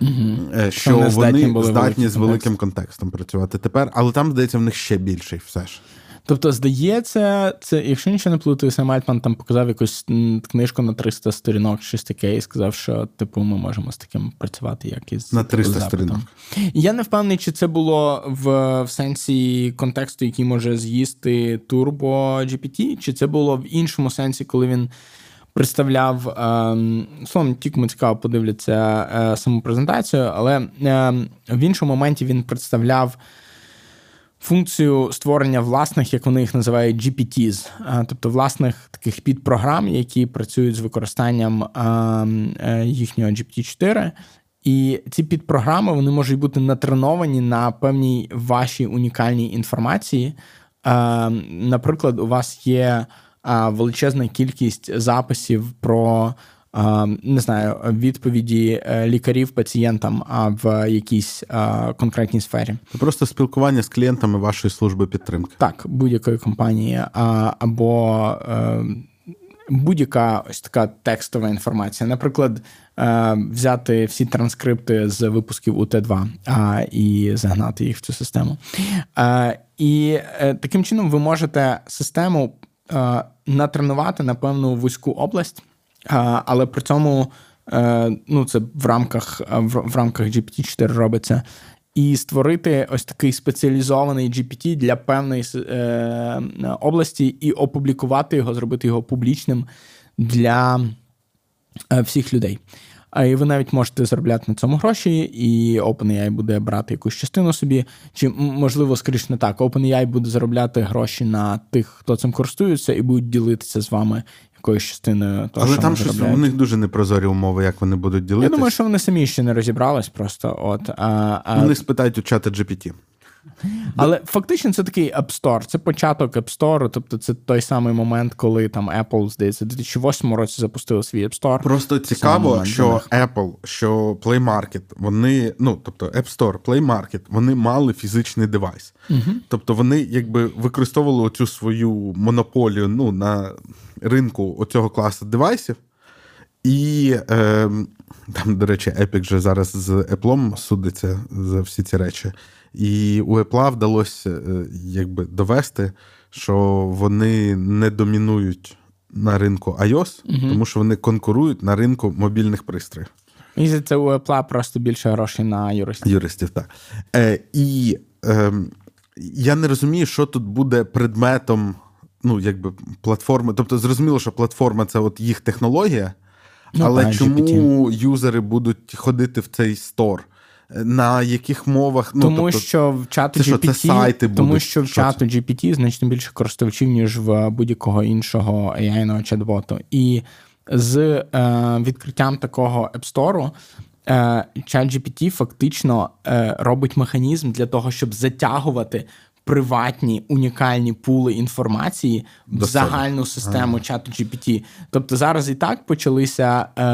Угу. Що вони здатні, здатні з великим контекстом працювати тепер, але там, здається, в них ще більший все ж. Тобто, здається, це, якщо нічого не плутаю, Сем Альтман там показав якусь книжку на 300 сторінок, щось таке, і сказав, що типу ми можемо з таким працювати, як із на 300 запитом. сторінок. Я не впевнений, чи це було в, в сенсі контексту, який може з'їсти Turbo GPT, чи це було в іншому сенсі, коли він. Представляв ем, словом, ті, кому цікаво подивляться е, саму презентацію, але ем, в іншому моменті він представляв функцію створення власних, як вони їх називають, GPTs, тобто власних таких підпрограм, які працюють з використанням е, їхнього GPT-4. І ці підпрограми вони можуть бути натреновані на певній вашій унікальній інформації. Наприклад, у вас є величезна кількість записів про не знаю, відповіді е, лікарів пацієнтам в якійсь конкретній сфері. Це просто спілкування з клієнтами вашої служби підтримки. Так, будь-якої компанії або е, будь-яка ось така текстова інформація. Наприклад, е, взяти всі транскрипти з випусків УТ2 і загнати їх в цю систему. І таким чином ви можете систему натренувати на певну вузьку область але при цьому е, ну, це в рамках в рамках GPT-4 робиться. І створити ось такий спеціалізований GPT для певної е, області, і опублікувати його, зробити його публічним для е, всіх людей. І ви навіть можете заробляти на цьому гроші, і OpenAI буде брати якусь частину собі. Чи можливо, скоріше не так, OpenAI буде заробляти гроші на тих, хто цим користується, і будуть ділитися з вами якоюсь частиною того, Але що там щось у них дуже непрозорі умови, як вони будуть ділитися. Я думаю, що вони самі ще не розібрались просто. От, а, а... Вони спитають у чата GPT. Але фактично це такий App Store, це початок App Store, тобто це той самий момент, коли там Apple, здається, в 2008 році запустили свій App Store. Просто цікаво, що Apple, що Play Market, вони, ну тобто App Store, Play Market, вони мали фізичний девайс. Угу. Тобто вони якби використовували оцю свою монополію ну, на ринку оцього класу девайсів. І е, там, до речі, Epic же зараз з Apple судиться за всі ці речі. І у Apple вдалося е, якби довести, що вони не домінують на ринку iOS, угу. тому що вони конкурують на ринку мобільних пристроїв. І це у Apple просто більше грошей на юристів. Юристів, так. Е, І е, я не розумію, що тут буде предметом ну, якби, платформи. Тобто, зрозуміло, що платформа це от їх технологія, ну, але чому GPT. юзери будуть ходити в цей стор? На яких мовах ну тому, тобто, що в чату це GPT, що, це сайти тому що в що чату це? GPT значно більше користувачів, ніж в будь-якого іншого AI-ного чат-боту. І з е, відкриттям такого App Store е, ChatGPT фактично е, робить механізм для того, щоб затягувати приватні унікальні пули інформації в загальну систему ага. чату GPT. Тобто зараз і так почалися е,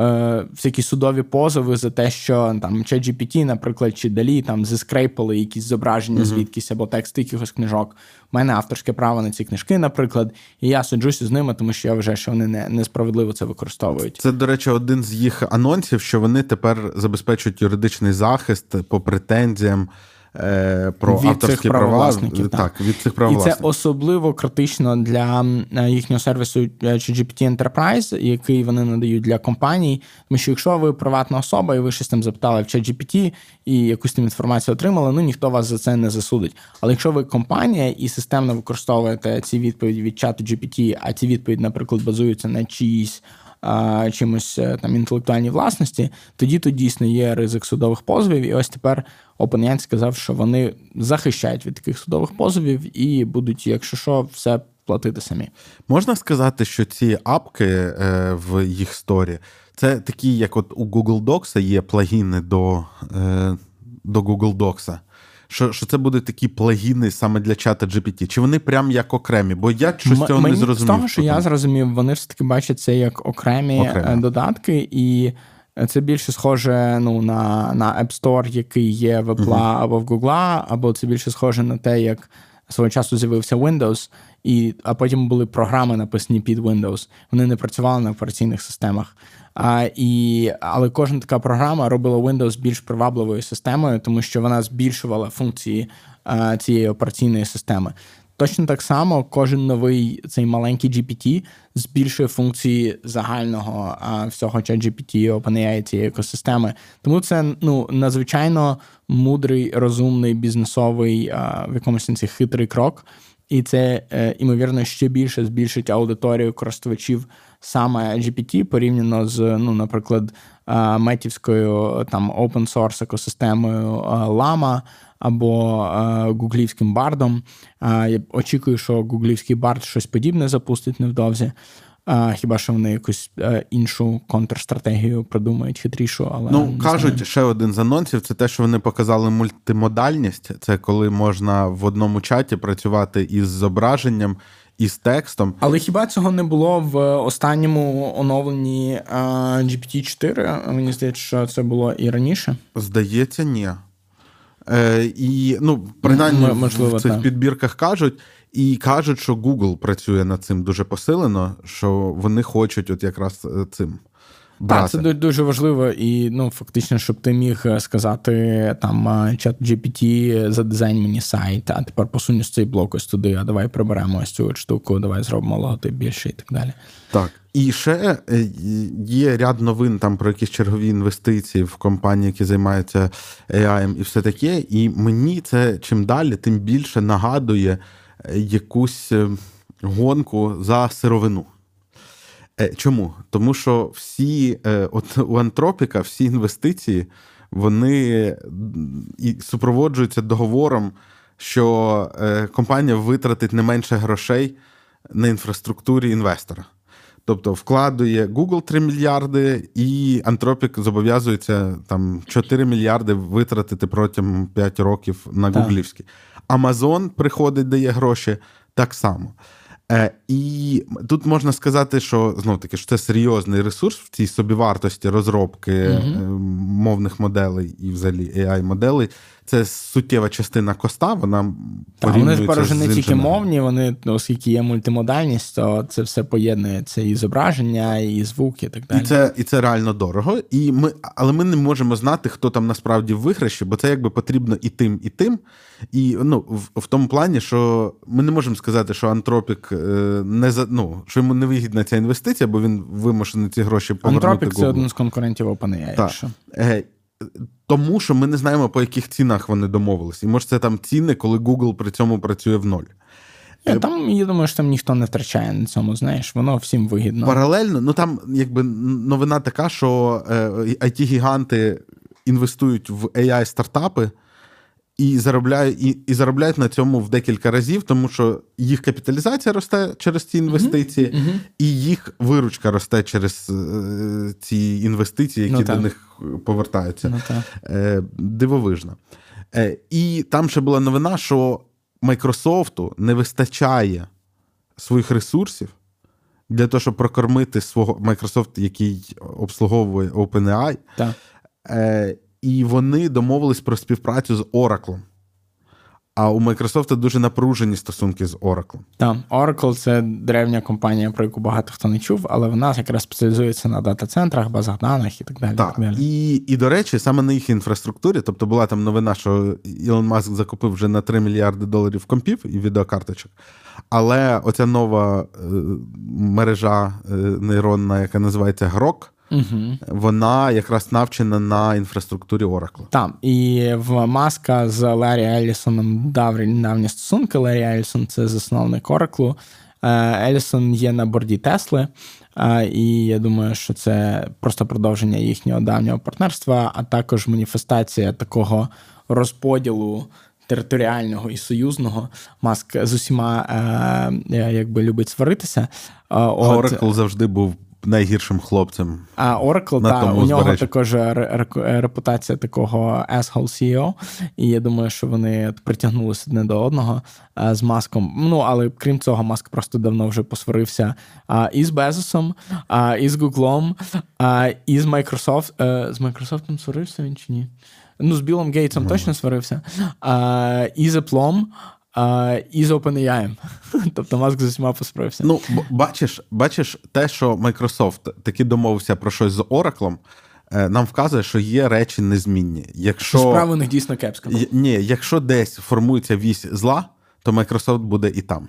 е, всякі судові позови за те, що там ChatGPT, наприклад, чи далі там зіскрейпали якісь зображення угу. звідкись або тексти якихось книжок. У мене авторське право на ці книжки, наприклад, і я суджуся з ними, тому що я вважаю, що вони не несправедливо це використовують. Це, до речі, один з їх анонсів, що вони тепер забезпечують юридичний захист по претензіям. Е, про від авторські цих права так. так, від цих прав І це особливо критично для їхнього сервісу е, GPT Enterprise, який вони надають для компаній. Тому що якщо ви приватна особа, і ви щось там запитали в ChatGPT і якусь там інформацію отримали, ну ніхто вас за це не засудить. Але якщо ви компанія і системно використовуєте ці відповіді від чату GPT, а ці відповіді, наприклад, базуються на чиїсь чимось е, там інтелектуальній власності, тоді тут дійсно є ризик судових позовів. І ось тепер OpenAI сказав, що вони захищають від таких судових позовів і будуть, якщо що, все платити самі. Можна сказати, що ці апки е, в їх сторі це такі, як от у Google Docs є плагіни до, е, до Google Docs що що це будуть такі плагіни саме для чата GPT? Чи вони прям як окремі? Бо я щось М- цього не зрозумів. З того, що я зрозумів, вони ж таки бачать це як окремі, окремі. Е, додатки, і це більше схоже ну, на на App Store, який є в Apple uh або в Google, або це більше схоже на те, як свого часу з'явився Windows, і, а потім були програми, написані під Windows. Вони не працювали на операційних системах. А, і, Але кожна така програма робила Windows більш привабливою системою, тому що вона збільшувала функції а, цієї операційної системи. Точно так само кожен новий цей маленький GPT збільшує функції загального а, всього ChatGPT, OpenAI цієї екосистеми. Тому це ну надзвичайно мудрий, розумний, бізнесовий, а, в якомусь сенсі хитрий крок. І це, е, імовірно, ще більше збільшить аудиторію користувачів саме GPT порівняно з, ну, наприклад, е, метівською там open source екосистемою е, Lama або гуглівським бардом. Я очікую, що гуглівський бард щось подібне запустить невдовзі. А, Хіба що вони якусь е, іншу контрстратегію придумають хитрішу, але ну кажуть, знаю. ще один з анонсів це те, що вони показали мультимодальність. Це коли можна в одному чаті працювати із зображенням. І з текстом. Але хіба цього не було в останньому оновленні GPT-4? Мені здається, що це було і раніше? Здається, ні. Е, І ну, принаймні Можливо, в цих так. підбірках кажуть. І кажуть, що Google працює над цим дуже посилено, що вони хочуть от якраз е, цим. Так, це дуже важливо, і ну фактично, щоб ти міг е, сказати там е, чат GPT задизайн мені сайт, а тепер посунеш цей блок ось туди, а давай приберемо ось цю штуку, давай зробимо логотип більше і так далі. Так. І ще є ряд новин там про якісь чергові інвестиції в компанії, які займаються AI і все таке. І мені це чим далі, тим більше нагадує якусь е, гонку за сировину. Е, чому? Тому що всі, е, от у Антропіка всі інвестиції вони і супроводжуються договором, що компанія витратить не менше грошей на інфраструктурі інвестора. Тобто вкладує Google 3 мільярди, і Anthropic зобов'язується там 4 мільярди витратити протягом 5 років на гуглівські. Amazon приходить, дає гроші так само. Е, і тут можна сказати, що знов таки що це серйозний ресурс в цій собівартості розробки угу. мовних моделей і взагалі AI-моделей. Це суттєва частина коста. Вона Та, вони не тільки мовні, вони, ну, оскільки є мультимодальність, то це все поєднується і зображення, і звук, і так далі. І це, і це реально дорого. І ми, але ми не можемо знати, хто там насправді в виграші, бо це якби потрібно і тим, і тим. І ну, в, в тому плані, що ми не можемо сказати, що Антропік е, не за ну, що йому не вигідна ця інвестиція, бо він вимушений ці гроші повернути. Антропік це один з конкурентів OpenAI. Е, тому що ми не знаємо, по яких цінах вони домовились. І може це там ціни, коли Google при цьому працює в ноль. Я, Там, я думаю, що там ніхто не втрачає на цьому, знаєш, воно всім вигідно. Паралельно, ну там якби новина така, що е, it гіганти інвестують в AI стартапи і заробляють, і, і заробляють на цьому в декілька разів, тому що їх капіталізація росте через ці інвестиції, і їх виручка росте через е, ці інвестиції, які Ну, до них повертаються. Ну. Е, дивовижно. Е, і там ще була новина, що Microsoft не вистачає своїх ресурсів для того, щоб прокормити свого Microsoft, який обслуговує OpenAI. Так. Е, і вони домовились про співпрацю з Oracle. А у Microsoft дуже напружені стосунки з Oracle. Так, Oracle це древня компанія, про яку багато хто не чув, але вона якраз спеціалізується на дата-центрах, базах даних і так далі. Так, так далі. і, і до речі, саме на їх інфраструктурі, тобто була там новина, що Ілон Маск закупив вже на 3 мільярди доларів компів і відеокарточок. Але оця нова е, мережа е, нейронна, яка називається Grok, Угу. вона якраз навчена на інфраструктурі Oracle. Так, і в Маска з Ларі Елісоном давні давні стосунки. Ларі Елісон це засновник Oracle. Е, Елісон є на борді Тесли, е, і я думаю, що це просто продовження їхнього давнього партнерства, а також маніфестація такого розподілу. Територіального і союзного маск з усіма е, е, якби любить сваритися. От, Oracle завжди був найгіршим хлопцем. а Oracle, На та, у нього узбережжі. також ре- репутація такого asshole CEO, і я думаю, що вони притягнулися одне до одного а, з Маском. Ну, але крім цього, Маск просто давно вже посварився а, і з Безосом, а, і з Гуглом, а, і з Microsoft. Е, з Microsoft сварився він чи ні? Ну, з Білом Гейтсом точно сварився, а, і з Apple, а, і з OpenAI. <laughs> Тобто Маск з усіма посварився. Ну, бачиш, бачиш, те, що Microsoft таки домовився про щось з Oracle, е, нам вказує, що є речі незмінні. Якщо, Справа у них дійсно кепська. Ні, якщо десь формується вісь зла, то Microsoft буде і там.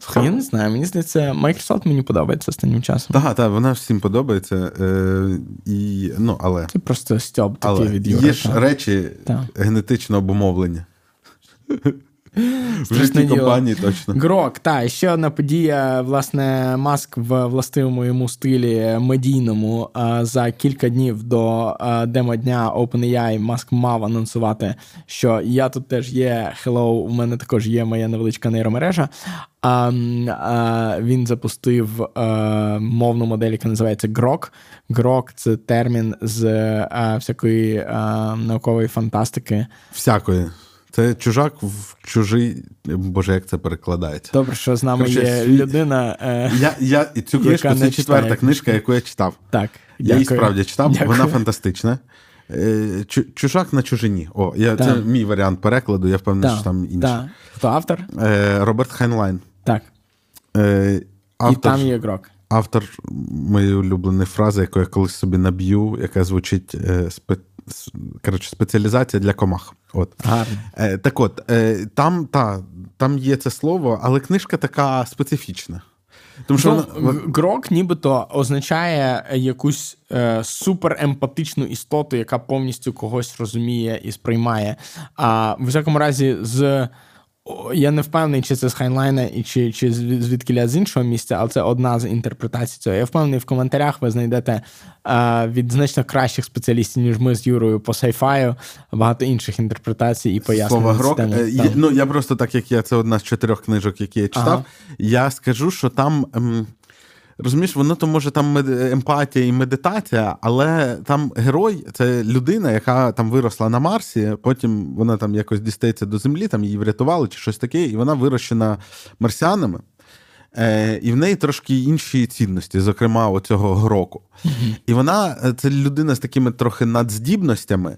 Слухай, я не знаю, мені здається, Microsoft мені подобається останнім часом. Так, так, вона всім подобається. Е, і, ну, але Це просто стьоб такий від Юри. є ж та. речі Так. генетично обумовлені. В житті компанії точно. Грок, та ще одна подія. Власне, Маск в властивому йому стилі медійному за кілька днів до демо-дня OpenAI Маск мав анонсувати, що я тут теж є. Hello, у мене також є моя невеличка нейромережа. А, а, він запустив а, мовну модель, яка називається Grok. Grok – це термін з а, всякої наукової фантастики. Всякої. Це чужак в чужий. Боже, як це перекладається? Добре, що з нами Короче, є людина. Е, Я, я, і цю книжку це четверта читає книжка, яку я читав. Так, Я її справді читав, Дякую. вона фантастична. Е, Чужак на чужині. О, я, це мій варіант перекладу, я впевнений, Так, що там інший. так. Хто автор? Е, Роберт Хайнлайн. Так. Е, І там є грок. Автор моєї улюбленої фрази, яку я колись собі наб'ю, яка звучить е, спе, с- коротше, спеціалізація для комах. От. Гарно. Е, так от, е, там, та, там є це слово, але книжка така специфічна. Тому що Ну, вона, грок нібито означає якусь е, суперемпатичну істоту, яка повністю когось розуміє і сприймає. А в всякому разі, з я не впевнений, чи це з Хайнлайна і чи чи звідкіля з іншого місця, але це одна з інтерпретацій цього. Я впевнений, в коментарях ви знайдете е, від значно кращих спеціалістів, ніж ми з Юрою по сайфаю, багато інших інтерпретацій і пояснень. Слова грок. Е, ну я просто так як я це одна з чотирьох книжок, які я читав. Ага. Я скажу, що там. Ем... Розумієш, воно то може там емпатія і медитація, але там герой це людина, яка там виросла на Марсі, потім вона там якось дістається до землі, там її врятували чи щось таке, і вона вирощена марсіанами. Е, І в неї трошки інші цінності, зокрема, оцього гроку. Mm-hmm. І вона е, це людина з такими трохи надздібностями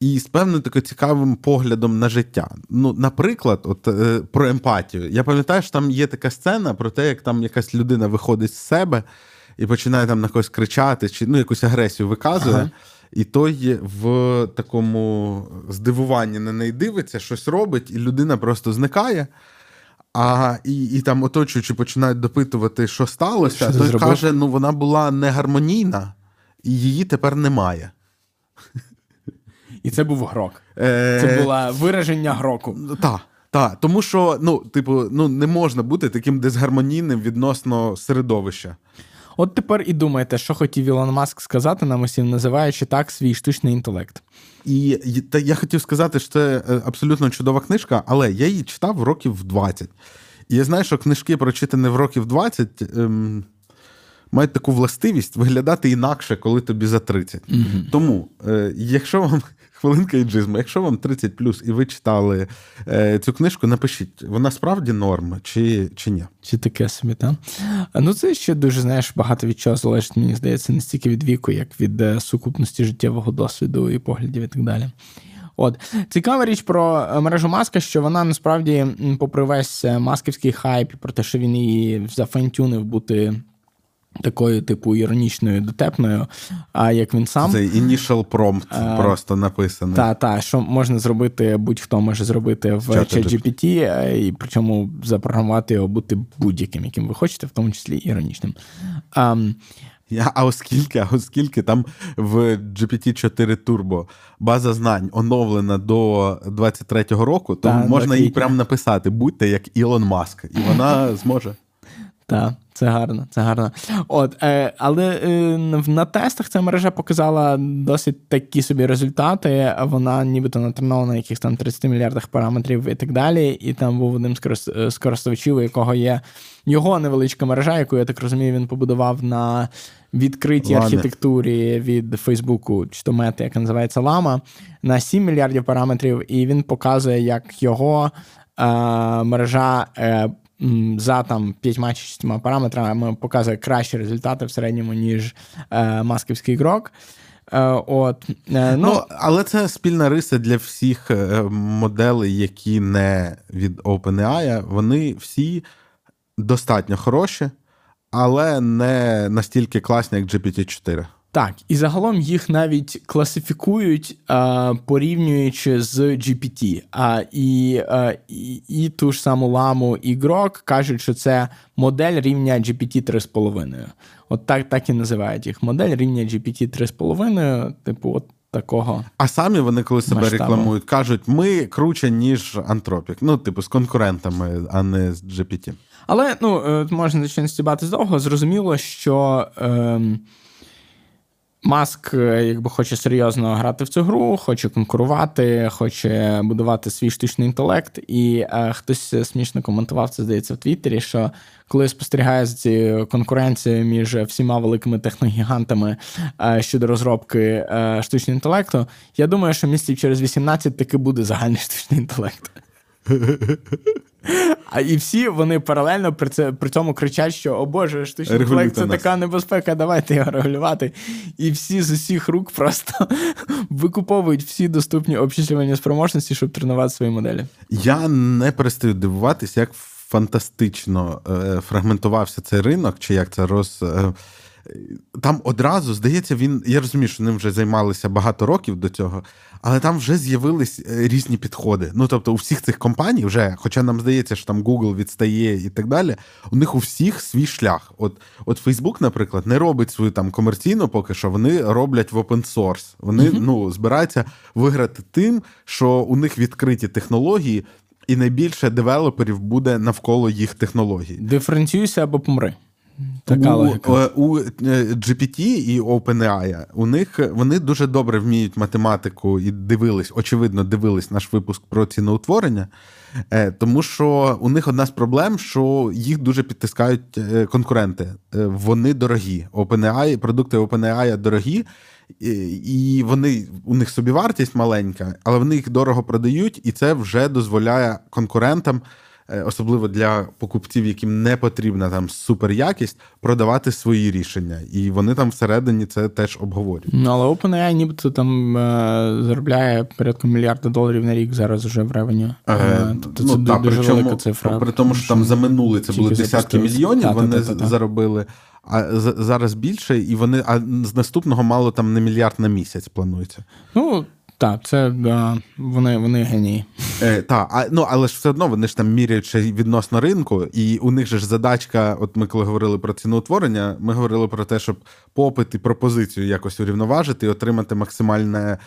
і з певним таким цікавим поглядом на життя. Ну, Наприклад, от е, про емпатію. Я пам'ятаю, що там є така сцена про те, як там якась людина виходить з себе і починає там на когось кричати, чи ну, якусь агресію виказує. Ага. І той в такому здивуванні на неї дивиться, щось робить, і людина просто зникає. А і і там оточуючи починають допитувати, що сталося, що той зробив? каже: ну вона була негармонійна, і її тепер немає. І це був грок. Е... Це було вираження гроку. Так. Так, тому що ну, типу, ну не можна бути таким дисгармонійним відносно середовища. От тепер і думаєте, що хотів Ілон Маск сказати нам усім, називаючи так свій штучний інтелект. І та я хотів сказати, що це е, абсолютно чудова книжка, але я її читав років 20. І я знаю, що книжки, прочитані в років 20, ем, мають таку властивість виглядати інакше, коли тобі за 30. Угу. Тому, е, якщо вам хвилинка іджизму, якщо вам 30 плюс і ви читали е, цю книжку, напишіть, вона справді норм чи чи ні? Чи таке собі, так? Ну, це ще дуже, знаєш, багато від чого залежить, мені здається, не стільки від віку, як від е, сукупності життєвого досвіду і поглядів і так далі. От цікава річ про е, мережу маска, що вона насправді, попри весь е, масківський хайп, про те, що він її зафантюнив бути Такою, типу, іронічною дотепною, а як він сам. Це initial prompt а, просто написаний. Так, так, що можна зробити, будь-хто може зробити в ChatGPT, е, і причому запрограмувати його бути будь-яким, яким ви хочете, в тому числі іронічним. А, а оскільки а оскільки там в GPT-4 Turbo база знань оновлена до 23-го року, то та, можна їй прямо написати: будьте як Ілон Маск, і вона зможе. Так. Це гарно, це гарно. От, е, Але е, на тестах ця мережа показала досить такі собі результати. Вона нібито натренована на якихось там 30 мільярдах параметрів і так далі. І там був один з користувачів, у якого є його невеличка мережа, яку я так розумію, він побудував на відкритій Ладно. архітектурі від Фейсбуку, чи то мети, яка називається Лама, на 7 мільярдів параметрів, і він показує, як його е, мережа. Е, за там п'ятьма чи шістьма параметрами показує кращі результати в середньому, ніж е, масківський ігрок. Е, от, е, ну, ну, Але це спільна риса для всіх е, моделей, які не від OpenAI. Вони всі достатньо хороші, але не настільки класні, як GPT-4. Так, і загалом їх навіть класифікують, а, порівнюючи з GPT. А, І а, і, і ту ж саму ламу і Grok кажуть, що це модель рівня GPT 3,5. От так так і називають їх. Модель рівня GPT 3,5, типу, от такого. А самі вони, коли себе масштабу. рекламують, кажуть, ми круче, ніж Антропік. Ну, типу, з конкурентами, а не з GPT. Але ну, е, можна звичайно стібати довго. Зрозуміло, що. Е, Маск, е, якби хоче серйозно грати в цю гру, хоче конкурувати, хоче будувати свій штучний інтелект. І е, хтось смішно коментував це, здається, в Твіттері, що коли спостерігає за цією конкуренцією між всіма великими техногігантами е, щодо розробки е, штучного інтелекту, я думаю, що місяців через 18 таки буде загальний <laughs> штучний інтелект. А і всі вони паралельно при це при цьому кричать, що о Боже, штучний інтелект це нас. така небезпека, давайте його регулювати. І всі з усіх рук просто <laughs> викуповують всі доступні обчислювання спроможності, щоб тренувати свої моделі. Я не перестаю дивуватися, як фантастично е, фрагментувався цей ринок, чи як це роз. Е, там одразу, здається, він. Я розумію, що ним вже займалися багато років до цього, але там вже з'явились е, різні підходи. Ну тобто, у всіх цих компаній, вже, хоча нам здається, що там Google відстає і так далі, у них у всіх свій шлях. От от Facebook, наприклад, не робить свою там комерційну, поки що вони роблять в open source. Вони mm-hmm. ну збираються виграти тим, що у них відкриті технології. і найбільше девелоперів буде навколо їх технологій. Диференціюйся або помри. Така у, логіка. е, у е, GPT і OpenAI, у них вони дуже добре вміють математику і дивились, очевидно, дивились наш випуск про ціноутворення, е, тому що у них одна з проблем, що їх дуже підтискають е, конкуренти. Е, Вони дорогі. OpenAI, продукти OpenAI дорогі. І вони у них собівартість маленька, але вони їх дорого продають, і це вже дозволяє конкурентам, е, особливо для покупців, яким не потрібна там суперякість, продавати свої рішення. І вони там всередині це теж обговорюють. Ну, але OpenAI нібито там е, заробляє порядку мільярда доларів на рік зараз вже в ревеню. Е, тобто ну, це та, дуже причому, велика цифра. При тому, що там за минулий це були десятки мільйонів, Та, вони та, та, та. заробили. А зараз більше, і вони а з наступного мало там не мільярд на місяць планується. Ну, так, це да, вони, вони генії. Е, та, а, ну, але ж все одно вони ж там міряють ще відносно ринку, і у них же ж задачка, от ми коли говорили про ціноутворення, ми говорили про те, щоб попит і пропозицію якось урівноважити і отримати максимальне,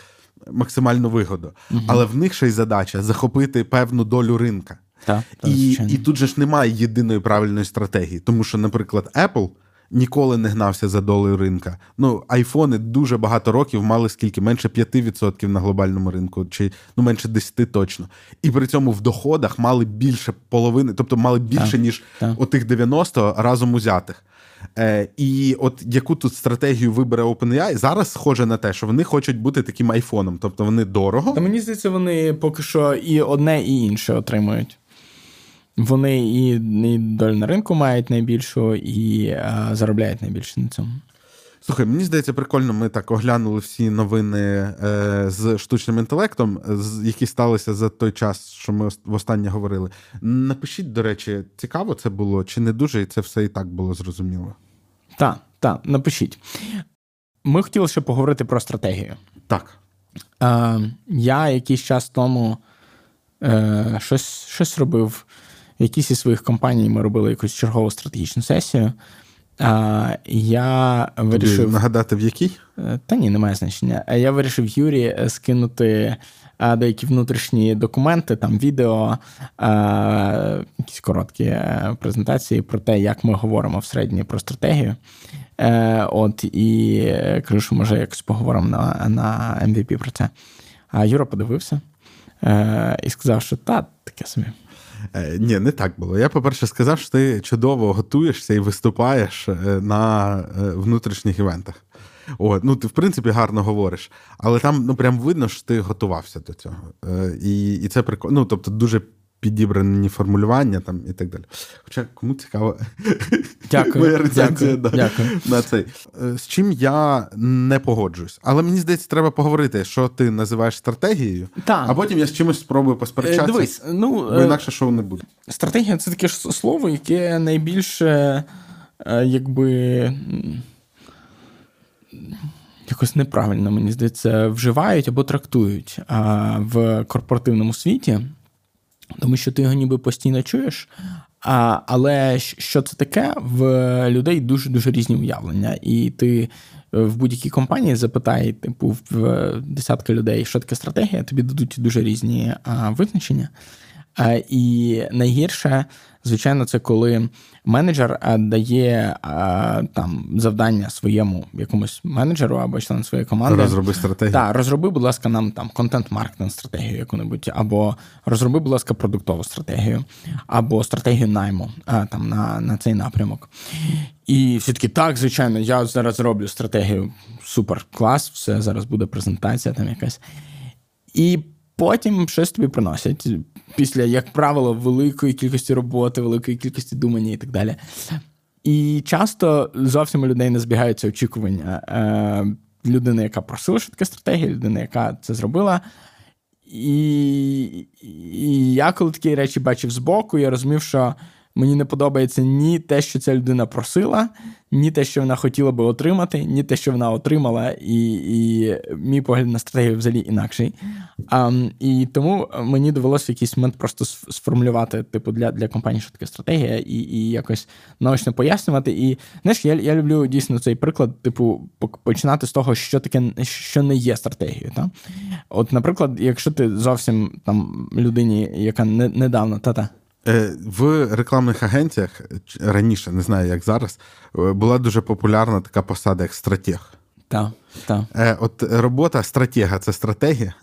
максимальну вигоду. Але в них ще й задача захопити певну долю ринка. Так, так, І, і тут же ж немає єдиної правильної стратегії, тому що, наприклад, Apple ніколи не гнався за долею ринка. Ну, айфони дуже багато років мали скільки менше 5% на глобальному ринку, чи ну менше 10 точно. І при цьому в доходах мали більше половини, тобто мали більше, Так, ніж так. отих 90 разом узятих. Е, і от яку тут стратегію вибере OpenAI, зараз схоже на те, що вони хочуть бути таким айфоном, тобто вони дорого. Та мені здається, вони поки що і одне, і інше отримують. Вони і, і долю на ринку мають найбільшу, і а, заробляють найбільше на цьому. Слухай, мені здається, прикольно. Ми так оглянули всі новини е, з штучним інтелектом, з, які сталися за той час, що ми ос- востаннє говорили. Напишіть, до речі, цікаво це було чи не дуже, і це все і так було зрозуміло. Так, так, напишіть. Ми хотіли ще поговорити про стратегію. Так. Е, я якийсь час тому е, щось, щось робив. В якійсь із своїх компаній ми робили якусь чергову стратегічну сесію. Е, я Тобі нагадати, в якій? Е, Та ні, немає значення. Е, Я вирішив Юрі е, скинути деякі внутрішні документи, там відео, якісь короткі презентації про те, як ми говоримо в середньо про стратегію. От і кажу, що може якось поговоримо на, на MVP про це. А Юра подивився і сказав, що та, таке собі. Е, ні, не так було. Я, по-перше, сказав, що ти чудово готуєшся і виступаєш е, на е, внутрішніх івентах. От, ну, ти, в принципі, гарно говориш, але там ну, прям видно, що ти готувався до цього. І, і це прикольно. Ну, тобто, дуже підібрані формулювання там і так далі. Хоча кому цікаво Дякую, моя рецензія дякую, да, дякую. на цей. Е, З чим я не погоджуюсь. Але мені здається, треба поговорити, що ти називаєш стратегією, Так. а потім я з чимось спробую Е, посперечатися. Дивись, ну, Бо е, інакше шоу не буде. Стратегія це таке слово, яке найбільше якби. Якось неправильно, мені здається, вживають або трактують а, в корпоративному світі, тому що ти його ніби постійно чуєш. А, але що це таке? В людей дуже-дуже різні уявлення. І ти е, в будь-якій компанії запитай, типу, в десятки людей, що таке стратегія, тобі дадуть дуже різні а, визначення. А, І найгірше, звичайно, це коли менеджер дає там завдання своєму якомусь менеджеру або члену своєї команди. Розроби стратегію. Так, розроби, будь ласка, нам там контент-маркетинг стратегію яку-небудь, або розроби, будь ласка, продуктову стратегію, або стратегію найму там, на, на цей напрямок. І всі таки, так, звичайно, я зараз зроблю стратегію. Супер, клас, все, зараз буде презентація там якась. І потім щось тобі приносять. Після, як правило, великої кількості роботи, великої кількості думання і так далі. І часто зовсім у людей не збігаються очікування. Е, людини, яка просила, таке стратегія, людина, яка це зробила. І, і я, коли такі речі бачив збоку, я розумів, що Мені не подобається ні те, що ця людина просила, ні те, що вона хотіла би отримати, ні те, що вона отримала, і і мій погляд на стратегію взагалі інакший. А, І тому мені довелося в якийсь момент просто сформулювати, типу, для для компанії, що таке стратегія, і і якось наочно пояснювати. І знаєш, я я люблю дійсно цей приклад, типу, починати з того, що таке, що не є стратегією. Та? От, наприклад, якщо ти зовсім там людині, яка не, недавно та-та. Е, в рекламних агенціях раніше, не знаю, як зараз, е, була дуже популярна така посада, як стратег. Так, так. Е, от робота стратега це стратегія.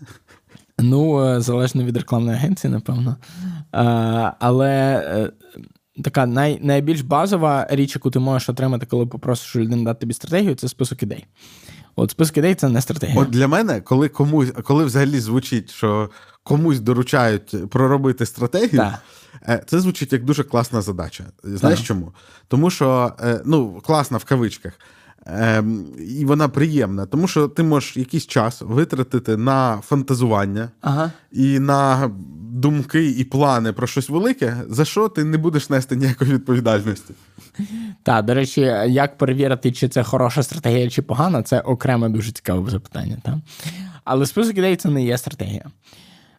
Ну, залежно від рекламної агенції, напевно. Але така най, найбільш базова річ, яку ти можеш отримати, коли попросиш людину дати тобі стратегію, це список ідей. От список ідей це не стратегія. От для мене, коли комусь, коли взагалі звучить, що комусь доручають проробити стратегію, так. Е, це звучить як дуже класна задача. Знаєш чому? Тому що е, ну, класна в кавичках. Ем, і вона приємна, тому що ти можеш якийсь час витратити на фантазування ага. і на думки і плани про щось велике, за що ти не будеш нести ніякої відповідальності. Так, до речі, як перевірити, чи це хороша стратегія, чи погана, це окреме дуже цікаве запитання. Так? Але список ідей це не є стратегія.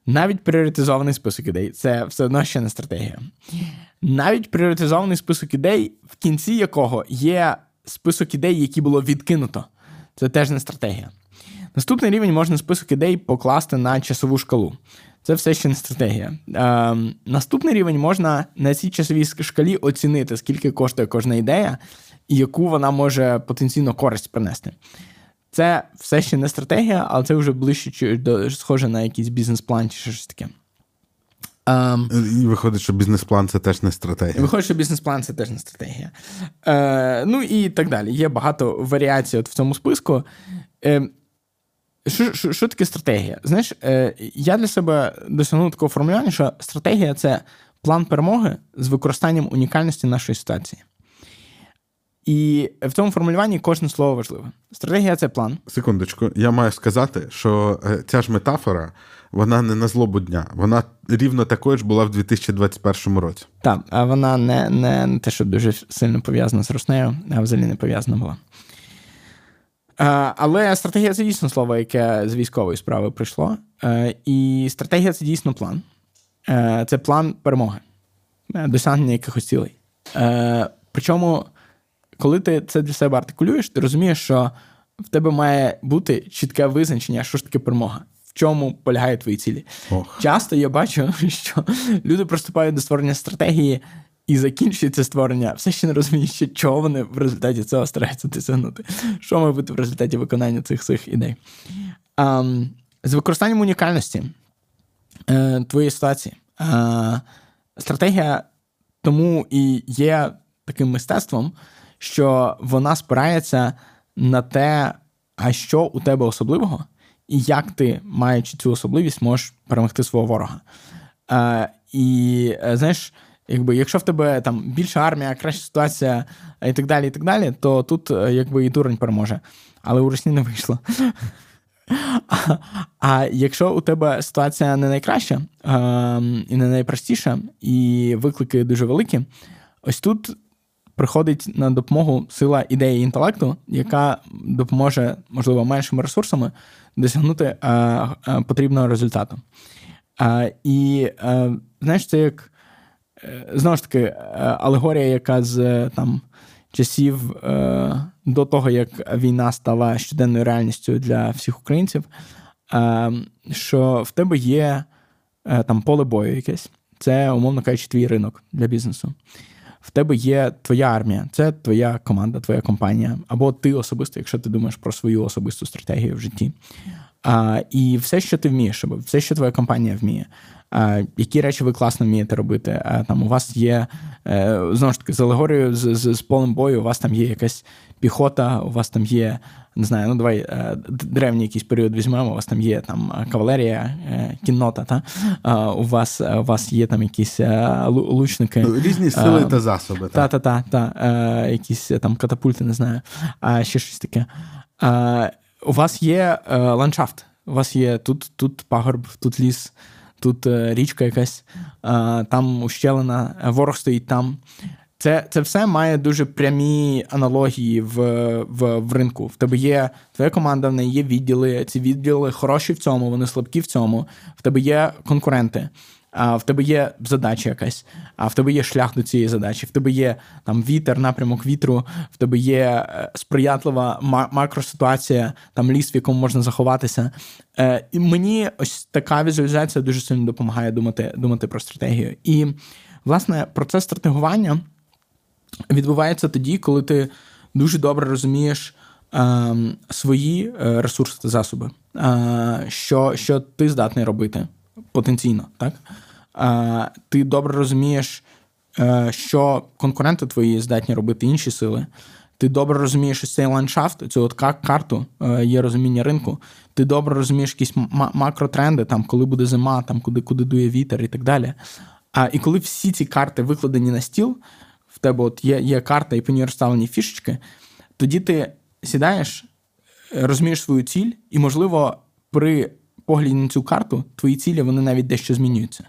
Навіть пріоритизований список ідей це все одно ще не стратегія. Навіть пріоритизований список ідей, в кінці якого є список ідей, які було відкинуто. Це теж не стратегія. Наступний рівень можна список ідей покласти на часову шкалу. Це все ще не стратегія. Е, Наступний рівень можна на цій часовій шкалі оцінити, скільки коштує кожна ідея і яку вона може потенційно користь принести. Це все ще не стратегія, але це вже ближче до схоже на якийсь бізнес-план чи щось таке. Um, і Виходить, що бізнес-план це теж не стратегія. Виходить, що бізнес-план це теж не стратегія. Е, Ну і так далі. Є багато варіацій от в цьому списку. Е, що що, що таке стратегія? Знаєш, е, я для себе досягнув такого формулювання, що стратегія це план перемоги з використанням унікальності нашої ситуації. І в цьому формулюванні кожне слово важливе. Стратегія це план. Секундочку, я маю сказати, що е, ця ж метафора, вона не на злобу дня. Вона рівно такою ж була в 2021 році. Так, а вона не не те, що дуже сильно пов'язана з Роснею, а взагалі не пов'язана була. Але стратегія це дійсно слово, яке з військової справи прийшло. Е, і стратегія це дійсно план. Е, це план перемоги, досягнення якихось цілей. Причому коли ти це для себе артикулюєш, ти розумієш, що в тебе має бути чітке визначення, що ж таке перемога. В чому полягають твої цілі? Ох. Часто я бачу, <laughs> що люди приступають до створення стратегії і закінчується створення, все ще не розуміють, що чого вони в результаті цього стараються досягнути. Що має бути в результаті виконання цих цих ідей? А, з використанням унікальності е, твоєї ситуації. Е, стратегія тому і є таким мистецтвом що вона спирається на те, а що у тебе особливого, і як ти, маючи цю особливість, можеш перемогти свого ворога. Е, І е, знаєш, якби якщо в тебе там більша армія, краща ситуація і так далі, і так далі, то тут е, якби і дурень переможе. Але у Росії не вийшло. <laughs> А, якщо у тебе ситуація не найкраща ем, і не найпростіша, і виклики дуже великі, ось тут приходить на допомогу сила ідеї інтелекту, яка допоможе, можливо, меншими ресурсами досягнути е, е, потрібного результату. А, І е, знаєш, це як знову ж таки алегорія, яка з там часів до того, як війна стала щоденною реальністю для всіх українців, що в тебе є там поле бою якесь. Це, умовно кажучи, твій ринок для бізнесу в тебе є твоя армія, це твоя команда, твоя компанія, або ти особисто, якщо ти думаєш про свою особисту стратегію в житті. А, І все, що ти вмієш, все, що твоя компанія вміє. А, Які речі ви класно вмієте робити? А, Там у вас є е, знову ж таки з алегорією з, з, з полем бою, у вас там є якась піхота, у вас там є, не знаю, ну давай е, древній якийсь період візьмемо, у вас там є там кавалерія, е, кіннота, та? у вас у вас є там якісь лучники. Різні сили та засоби. Та-та-та, та, якісь там катапульти, не знаю, а ще щось таке. У вас є ландшафт, у вас є тут тут пагорб, тут ліс тут е, річка якась, там ущелина, ворог стоїть там. Це це все має дуже прямі аналогії в в, в ринку. В тебе є твоя команда, в неї є відділи. Ці відділи хороші в цьому, вони слабкі в цьому. В тебе є конкуренти, а в тебе є задача якась, а в тебе є шлях до цієї задачі. В тебе є там вітер, напрямок вітру, в тебе є е, сприятлива макроситуація, там ліс, в якому можна заховатися. Е, І мені ось така візуалізація дуже сильно допомагає думати, думати про стратегію. І власне процес стратегування відбувається тоді, коли ти дуже добре розумієш е, свої ресурси та засоби, е, що що ти здатний робити потенційно. так? Е, Ти добре розумієш, е, що конкуренти твої здатні робити інші сили. Ти добре розумієш цей ландшафт, цю от карту, е, є розуміння ринку. Ти добре розумієш якісь макротренди, там, коли буде зима, там, куди куди дує вітер і так далі. А, І коли всі ці карти викладені на стіл, тебе от є є карта і по ній розставлені фішечки, тоді ти сідаєш, розумієш свою ціль, і, можливо, при погляді на цю карту твої цілі вони навіть дещо змінюються,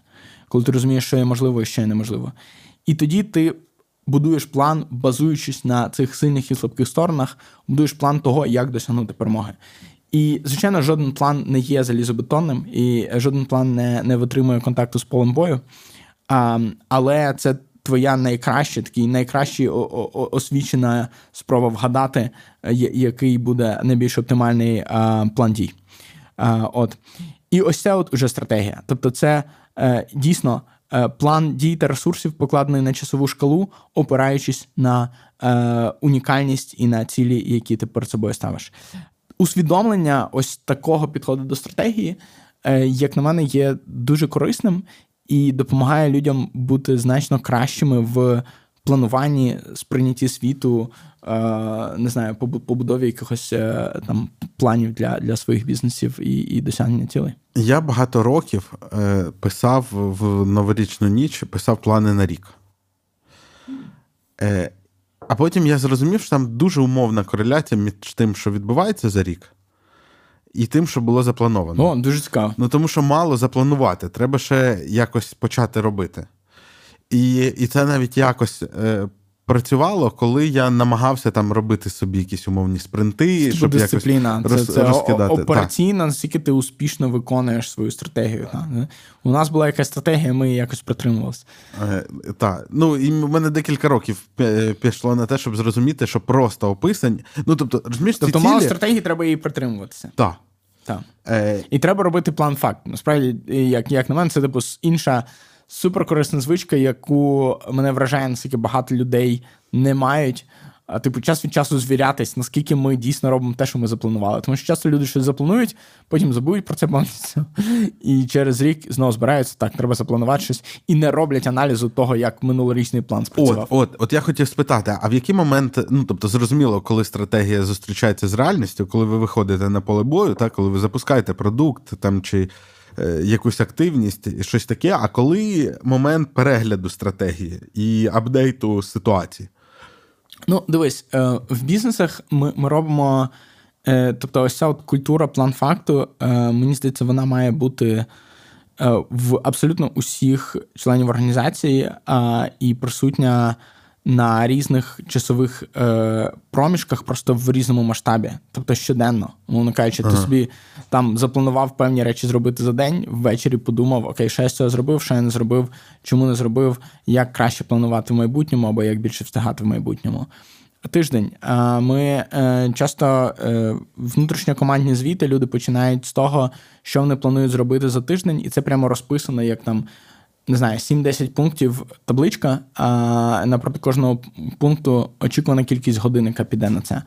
коли ти розумієш, що є можливо і що є неможливо. І тоді ти будуєш план, базуючись на цих сильних і слабких сторонах, будуєш план того, як досягнути перемоги. І, звичайно, жоден план не є залізобетонним, і жоден план не не витримує контакту з полем бою. А, Але це твоя найкраща, такий найкращий освічена спроба вгадати, е, який буде найбільш оптимальний план дій. От. І ось це от уже стратегія. Тобто, це е, дійсно е, план дій та ресурсів, покладений на часову шкалу, опираючись на унікальність і на цілі, які ти перед собою ставиш. Усвідомлення ось такого підходу до стратегії, як на мене, є дуже корисним і допомагає людям бути значно кращими в плануванні, сприйнятті світу, е, не знаю, побудові якихось е, там планів для для своїх бізнесів і і досягнення цілей. Я багато років е, писав в новорічну ніч, писав плани на рік. А потім я зрозумів, що там дуже умовна кореляція між тим, що відбувається за рік, і тим, що було заплановано. О, дуже цікаво. Ну тому що мало запланувати, треба ще якось почати робити. І і це навіть якось е, працювало, коли я намагався там робити собі якісь умовні спринти, це щоб дисципліна. якось роз, це, це розкидати. операційна, наскільки ти успішно виконуєш свою стратегію. Так. У нас була якась стратегія, ми якось притримувалися. Е, так. Ну і в мене декілька років пішло на те, щоб зрозуміти, що просто описання. Ну, тобто, розумієш, тобто ці мало цілі... стратегії, треба її притримуватися. Так. Так. Е... І треба робити план факт. Насправді, як як на мене, це типу інша суперкорисна звичка, яку мене вражає, наскільки багато людей не мають. Типу, час від часу звірятись, наскільки ми дійсно робимо те, що ми запланували. Тому що часто люди щось запланують, потім забудуть про це повністю. <laughs> І через рік знову збираються, так, треба запланувати щось і не роблять аналізу того, як минулорічний план спрацював. От, от, от я хотів спитати: а в який момент, ну тобто, зрозуміло, коли стратегія зустрічається з реальністю, коли ви виходите на поле бою, так, коли ви запускаєте продукт там чи. Е, якусь активність, і щось таке. А коли момент перегляду стратегії і апдейту ситуації? Ну, дивись, е, в бізнесах ми ми робимо. Е, тобто, ось ця от культура план факту, мені здається, вона має бути в абсолютно усіх членів організації і присутня на різних часових е, проміжках, просто в різному масштабі, тобто щоденно, мовно кажучи, ага. ти собі там запланував певні речі зробити за день, ввечері подумав, окей, що я з цього зробив, що я не зробив, чому не зробив, як краще планувати в майбутньому або як більше встигати в майбутньому. Тиждень. Ми е, часто е, внутрішньокомандні звіти люди починають з того, що вони планують зробити за тиждень, і це прямо розписано як там не знаю, 7-10 пунктів табличка, а напроти кожного пункту очікувана кількість годин, яка піде на це.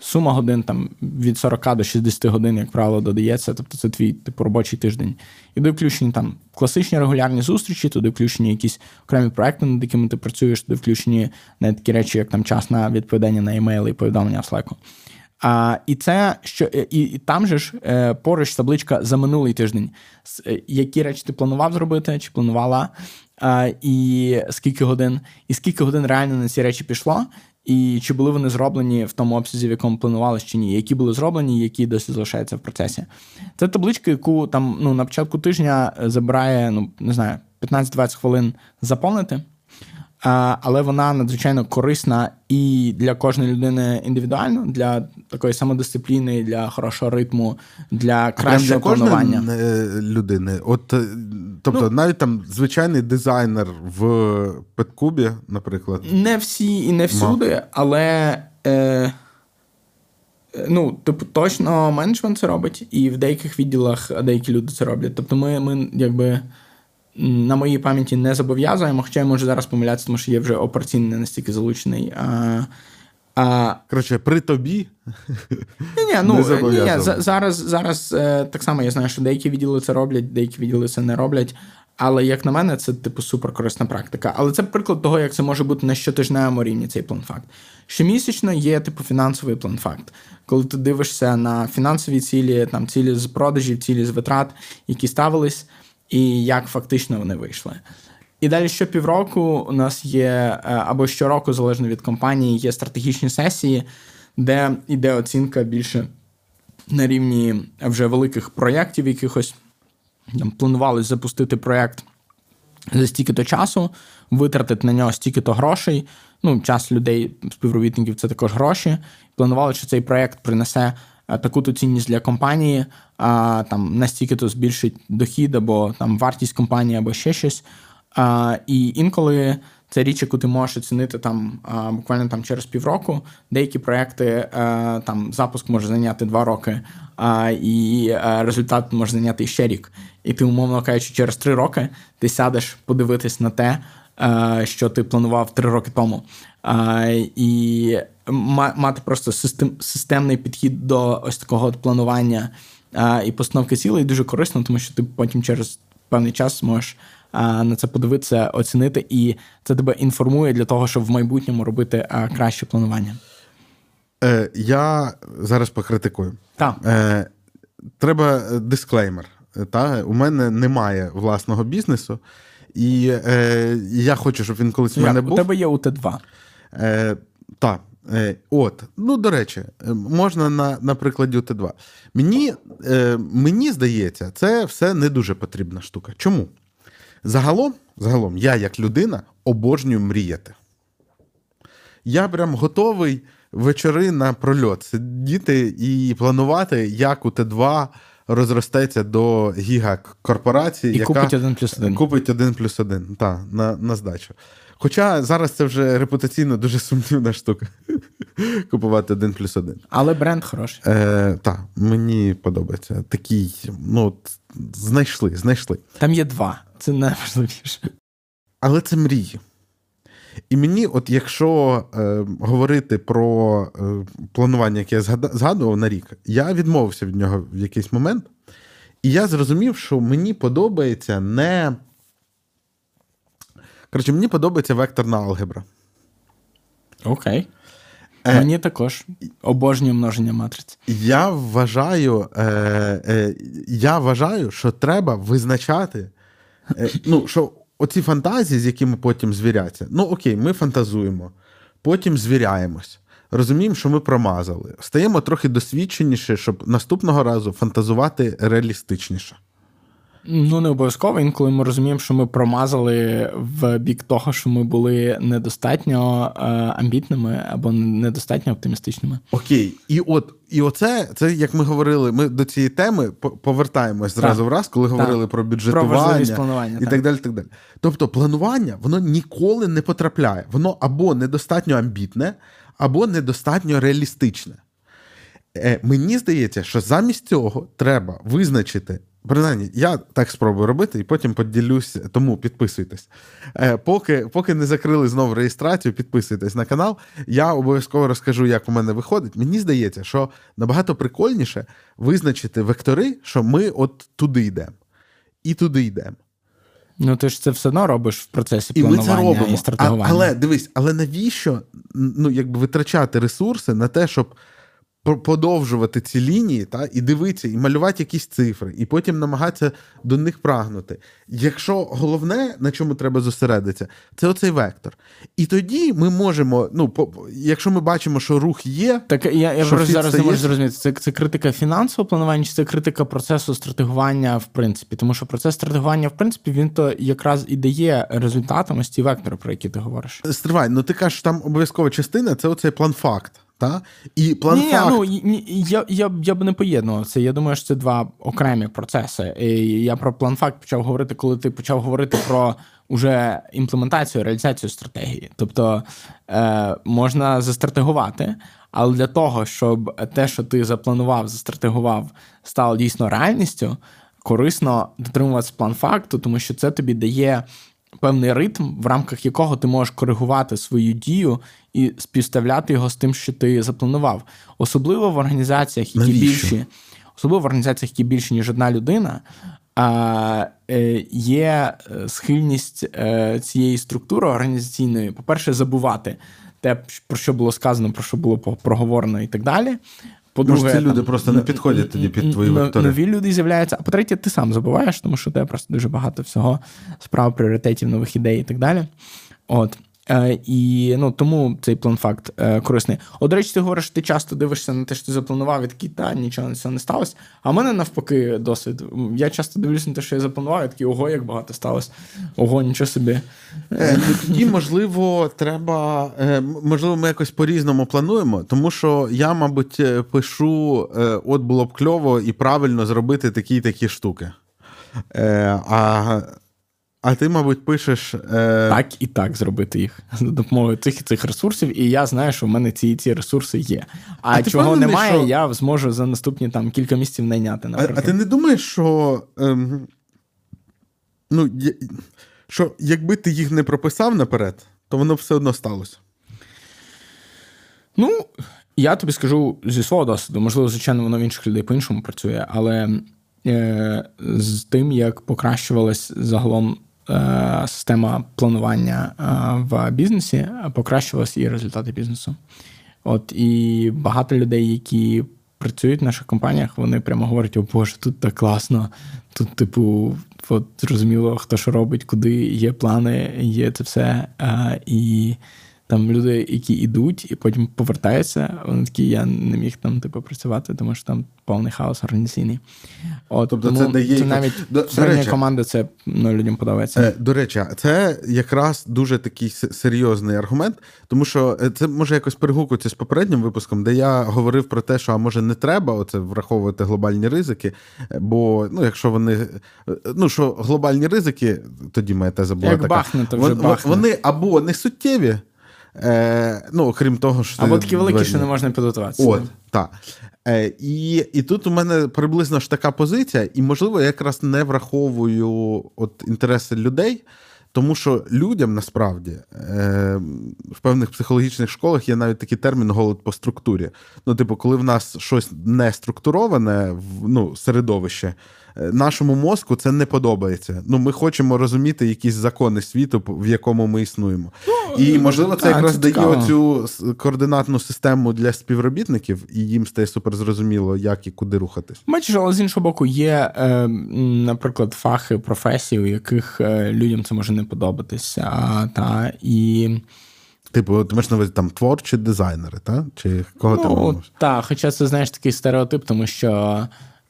Сума годин там від 40 до 60 годин, як правило, додається. Тобто це твій типу робочий тиждень. І туди включені там класичні регулярні зустрічі, туди включені якісь окремі проекти, над якими ти працюєш, туди включені навіть такі речі, як там час на відповідання на емейли і повідомлення в Slack. А, І це що і, і там же ж е, поруч табличка за минулий тиждень. Е, які речі ти планував зробити, чи планувала, а, і скільки годин, і скільки годин реально на ці речі пішло, і чи були вони зроблені в тому обсязі, в якому планувалися чи ні, які були зроблені, які досі залишаються в процесі. Це табличка, яку там ну, на початку тижня забирає, ну не знаю, 15-20 хвилин заповнити але вона надзвичайно корисна і для кожної людини індивідуально, для такої самодисципліни, для хорошого ритму, для кращого для планування. Е, людини. От, е, Тобто, ну, навіть там звичайний дизайнер в Петкубі, наприклад. Не всі і не всюди, Мав. але. Е, Ну, типу, точно менеджмент це робить, і в деяких відділах деякі люди це роблять. Тобто, ми, ми якби на моїй пам'яті не зобов'язуємо, хоча я можу зараз помилятися, тому що є вже операційний не настільки залучений. А, а... Коротше, при тобі. Ні, ні, ну, не ні, Зараз зараз е, так само я знаю, що деякі відділи це роблять, деякі відділи це не роблять. Але, як на мене, це типу суперкорисна практика. Але це приклад того, як це може бути на щотижневому рівні цей план-факт. Щомісячно є типу фінансовий план-факт. Коли ти дивишся на фінансові цілі, там цілі з продажів, цілі з витрат, які ставились і як фактично вони вийшли. І далі щопівроку у нас є е, або щороку, залежно від компанії, є стратегічні сесії, де йде оцінка більше на рівні вже великих проєктів, якихось там планували запустити проєкт за стільки-то часу, витратити на нього стільки-то грошей. Ну, час людей, співробітників це також гроші. Планували, що цей проєкт принесе Е, таку-то цінність для компанії, а там настільки-то збільшить дохід або там вартість компанії, або ще щось. А, І інколи це річ, яку ти можеш оцінити там буквально там через півроку. Деякі проекти е, там запуск може зайняти два роки, а, і е, результат може зайняти ще рік. І ти, умовно кажучи, через три роки ти сядеш подивитись на те, що ти планував три роки тому. І мати просто систем, системний підхід до ось такого от планування а, і постановки цілей дуже корисно, тому що ти потім через певний час можеш а, на це подивитися, оцінити, і це тебе інформує для того, щоб в майбутньому робити а, краще планування. Е, Я зараз покритикую. Так. Е, Треба дисклеймер. Та? У мене немає власного бізнесу, і е, я хочу, щоб він колись у мене був. У тебе є УТ2. Е, Так. Е, от, ну до речі, е, можна на на прикладі Т2. Мені е, мені здається, це все не дуже потрібна штука. Чому? Загалом, загалом, я, як людина, обожнюю мріяти. Я прям готовий вечори на прольот сидіти і планувати, як у Т2 розростеться до гігакорпорації, і яка купить один плюс один. Купить один плюс один, так, на, на здачу. Хоча зараз це вже репутаційно дуже сумнівна штука. <laughs> Купувати один плюс один. Але бренд хороший. Е, Так, мені подобається. Такий, ну, знайшли, знайшли. Там є два, це найважливіше. Але це мрії. І мені, от якщо е, говорити про е, планування, яке я згадував на рік, я відмовився від нього в якийсь момент. І я зрозумів, що мені подобається не. Коротше, мені подобається векторна алгебра. Окей. Е, Мені також обожнює множення матриць. Я вважаю, е, е, я вважаю, що треба визначати, е, ну, що оці фантазії, з якими потім звіряться, ну окей, ми фантазуємо, потім звіряємось. Розуміємо, що ми промазали. Стаємо трохи досвідченіше, щоб наступного разу фантазувати реалістичніше. Ну, не обов'язково. Інколи ми розуміємо, що ми промазали в бік того, що ми були недостатньо е, амбітними або недостатньо оптимістичними. Окей, і от і оце, це як ми говорили, ми до цієї теми повертаємось зразу так. в раз, коли так. говорили про бюджетування про планування, і так. так далі. так далі. Тобто, планування воно ніколи не потрапляє. Воно або недостатньо амбітне, або недостатньо реалістичне. Е, Мені здається, що замість цього треба визначити Принаймні, я так спробую робити і потім поділюсь, тому підписуйтесь. Е, Поки поки не закрили знову реєстрацію, підписуйтесь на канал. Я обов'язково розкажу, як у мене виходить. Мені здається, що набагато прикольніше визначити вектори, що ми от туди йдемо. І туди йдемо. Ну, ти ж це все одно робиш в процесі планування і, ми це робимо. і стратегування. А, але дивись, але навіщо ну, якби витрачати ресурси на те, щоб подовжувати ці лінії, та, і дивитися, і малювати якісь цифри, і потім намагатися до них прагнути. Якщо головне, на чому треба зосередитися, це оцей вектор. І тоді ми можемо, ну, по, якщо ми бачимо, що рух є. Так я я просто зараз не можу зрозуміти, це це критика фінансового планування, чи це критика процесу стратегування, в принципі. Тому що процес стратегування, в принципі, він то якраз і дає результатом ось ці вектори, про які ти говориш. Стривай, ну ти кажеш, там обов'язкова частина це оцей план факт. Та? І план ні, факт... ну, ні, я я, я б не поєднував це. Я думаю, що це два окремі процеси. І Я про план факт почав говорити, коли ти почав говорити про уже імплементацію, реалізацію стратегії. Тобто е, можна застратегувати, але для того, щоб те, що ти запланував, застратегував, стало дійсно реальністю, корисно дотримуватися план факту, тому що це тобі дає певний ритм, в рамках якого ти можеш коригувати свою дію і співставляти його з тим, що ти запланував. Особливо в організаціях, які Навіщо? більші, особливо в організаціях, які більше, ніж одна людина. А е, є е, схильність е, цієї структури організаційної, по-перше, забувати те, про що було сказано, про що було проговорено і так далі. По-друге, Може, ці люди там, просто не підходять тоді під твої вектори. Нові люди з'являються. А по-третє, ти сам забуваєш, тому що тебе просто дуже багато всього справ, пріоритетів, нових ідей і так далі. От. Е, і ну тому цей план факт е, корисний. От, до речі, ти говориш, ти часто дивишся на те, що ти запланував, і такий, та нічого не сталося. А в мене навпаки досвід. Я часто дивлюся на те, що я запланував, і такий, ого, як багато сталося. Ого, нічого собі. Е, ну, тоді, можливо, треба. Можливо, ми якось по-різному плануємо, тому що я, мабуть, пишу: от було б кльово і правильно зробити такі такі штуки. А а ти, мабуть, пишеш. Е... Так і так зробити їх <laughs> за допомогою цих і цих ресурсів, і я знаю, що в мене ці і ці ресурси є. А, а чого немає, що... я зможу за наступні там кілька місяців найняти. Наприклад. А, а ти не думаєш, що ем, ну, що якби ти їх не прописав наперед, то воно все одно сталося? Ну, я тобі скажу зі свого досвіду, можливо, звичайно, воно в інших людей по-іншому працює, але е, з тим, як покращувалась загалом система планування е, в бізнесі, покращилась і результати бізнесу. От і багато людей, які працюють в наших компаніях, вони прямо говорять: о Боже, тут так класно. Тут, типу, от зрозуміло, хто що робить, куди є плани, є це все. Е, і там люди, які йдуть і потім повертаються, вони такі, я не міг там типу, працювати, тому що там повний хаос організаційний. От, Тобто тому це дає це навіть до, середня речі, команда, це ну, людям подобається. Е, до речі, це якраз дуже такий серйозний аргумент, тому що е, це може якось перегукуватися з попереднім випуском, де я говорив про те, що а може не треба оце враховувати глобальні ризики. Е, бо ну, якщо вони ну що глобальні ризики, тоді моя теза була Як така. Бахне, то вже вони, вони або не суттєві. Е, Ну, крім того, що або такі великі, що не можна підготуватися. От, так. Е, І і тут у мене приблизно ж така позиція, і, можливо, я якраз не враховую от інтереси людей, тому що людям насправді е, в певних психологічних школах є навіть такий термін голод по структурі. Ну, типу, коли в нас щось не структуроване, ну, середовище. Е, нашому мозку це не подобається. Ну, Ми хочемо розуміти якісь закони світу, в якому ми існуємо. Ну, і можливо, це якраз дає оцю координатну систему для співробітників, і їм стає супер зрозуміло, як і куди рухатись. Бачиш, але з іншого боку, є, е, наприклад, фахи, професії, у яких е, людям це може не подобатися. Та, і... Типу, ти маєш на увазі там творчі дизайнери, та? Чи кого ну, ти мовиш? Так, хоча це знаєш такий стереотип, тому що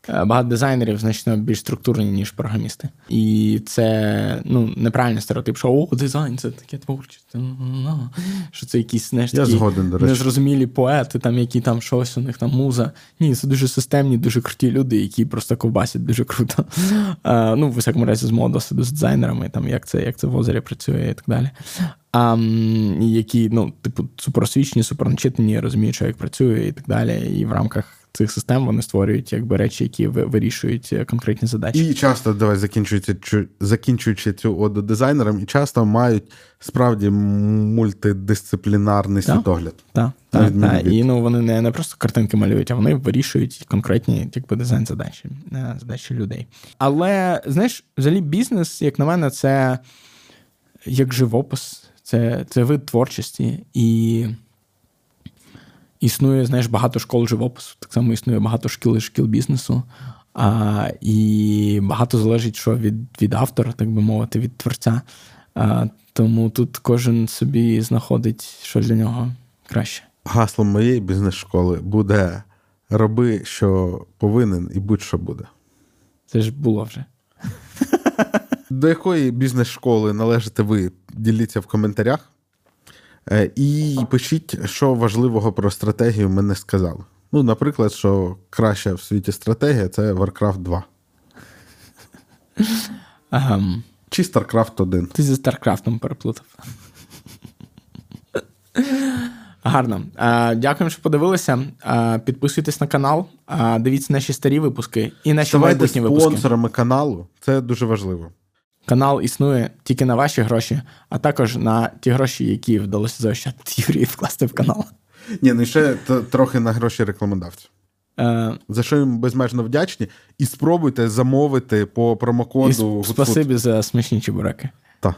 багато дизайнерів значно більш структурні, ніж програмісти. І це ну, неправильний стереотип, що о, дизайн це таке творчість. Ну, що це якісь знаєш, такі згоден, до речі. незрозумілі поети, там, які там щось у них там муза. Ні, це дуже системні, дуже круті люди, які просто ковбасять дуже круто. А, Ну, в усякому разі, з мого досвіду з дизайнерами, там, як це як це в озері працює і так далі. А, Які, ну, типу, суперосвічені, суперначитані, розуміють, що як працює і так далі. І в рамках цих систем вони створюють якби речі, які вирішують е, конкретні задачі. І часто давай закінчуючи закінчуючи цю оду дизайнерам, і часто мають справді мультидисциплінарний так, світогляд. Так, так, так. І ну вони не, не просто картинки малюють, а вони вирішують конкретні якби дизайн задачі, е, задачі людей. Але знаєш, взагалі бізнес, як на мене, це як живопис, це, це вид творчості і. Існує, знаєш, багато школ живопису, так само існує багато шкіл і шкіл бізнесу. А, І багато залежить що від від автора, так би мовити, від творця. А, Тому тут кожен собі знаходить, що для нього краще. Гаслом моєї бізнес-школи буде роби, що повинен, і будь-що буде. Це ж було вже. До якої бізнес-школи належите ви? Діліться в коментарях. Е, І пишіть, що важливого про стратегію ми не сказали. Ну, наприклад, що краща в світі стратегія це Warcraft 2. Ага. Чи StarCraft 1. Ти зі Старкрафтом переплутав. Гарно. Дякуємо, що подивилися. Підписуйтесь на канал, дивіться наші старі випуски і наші Ставайте майбутні випуски. спонсорами каналу. Це дуже важливо. Канал існує тільки на ваші гроші, а також на ті гроші, які вдалося заощадити <laughs> Юрію вкласти в канал. Ні, ну і ще трохи на гроші рекламодавців. Е, За що їм безмежно вдячні. І спробуйте замовити по І промокоду. сп- спасибі за смачні чебуреки. Так.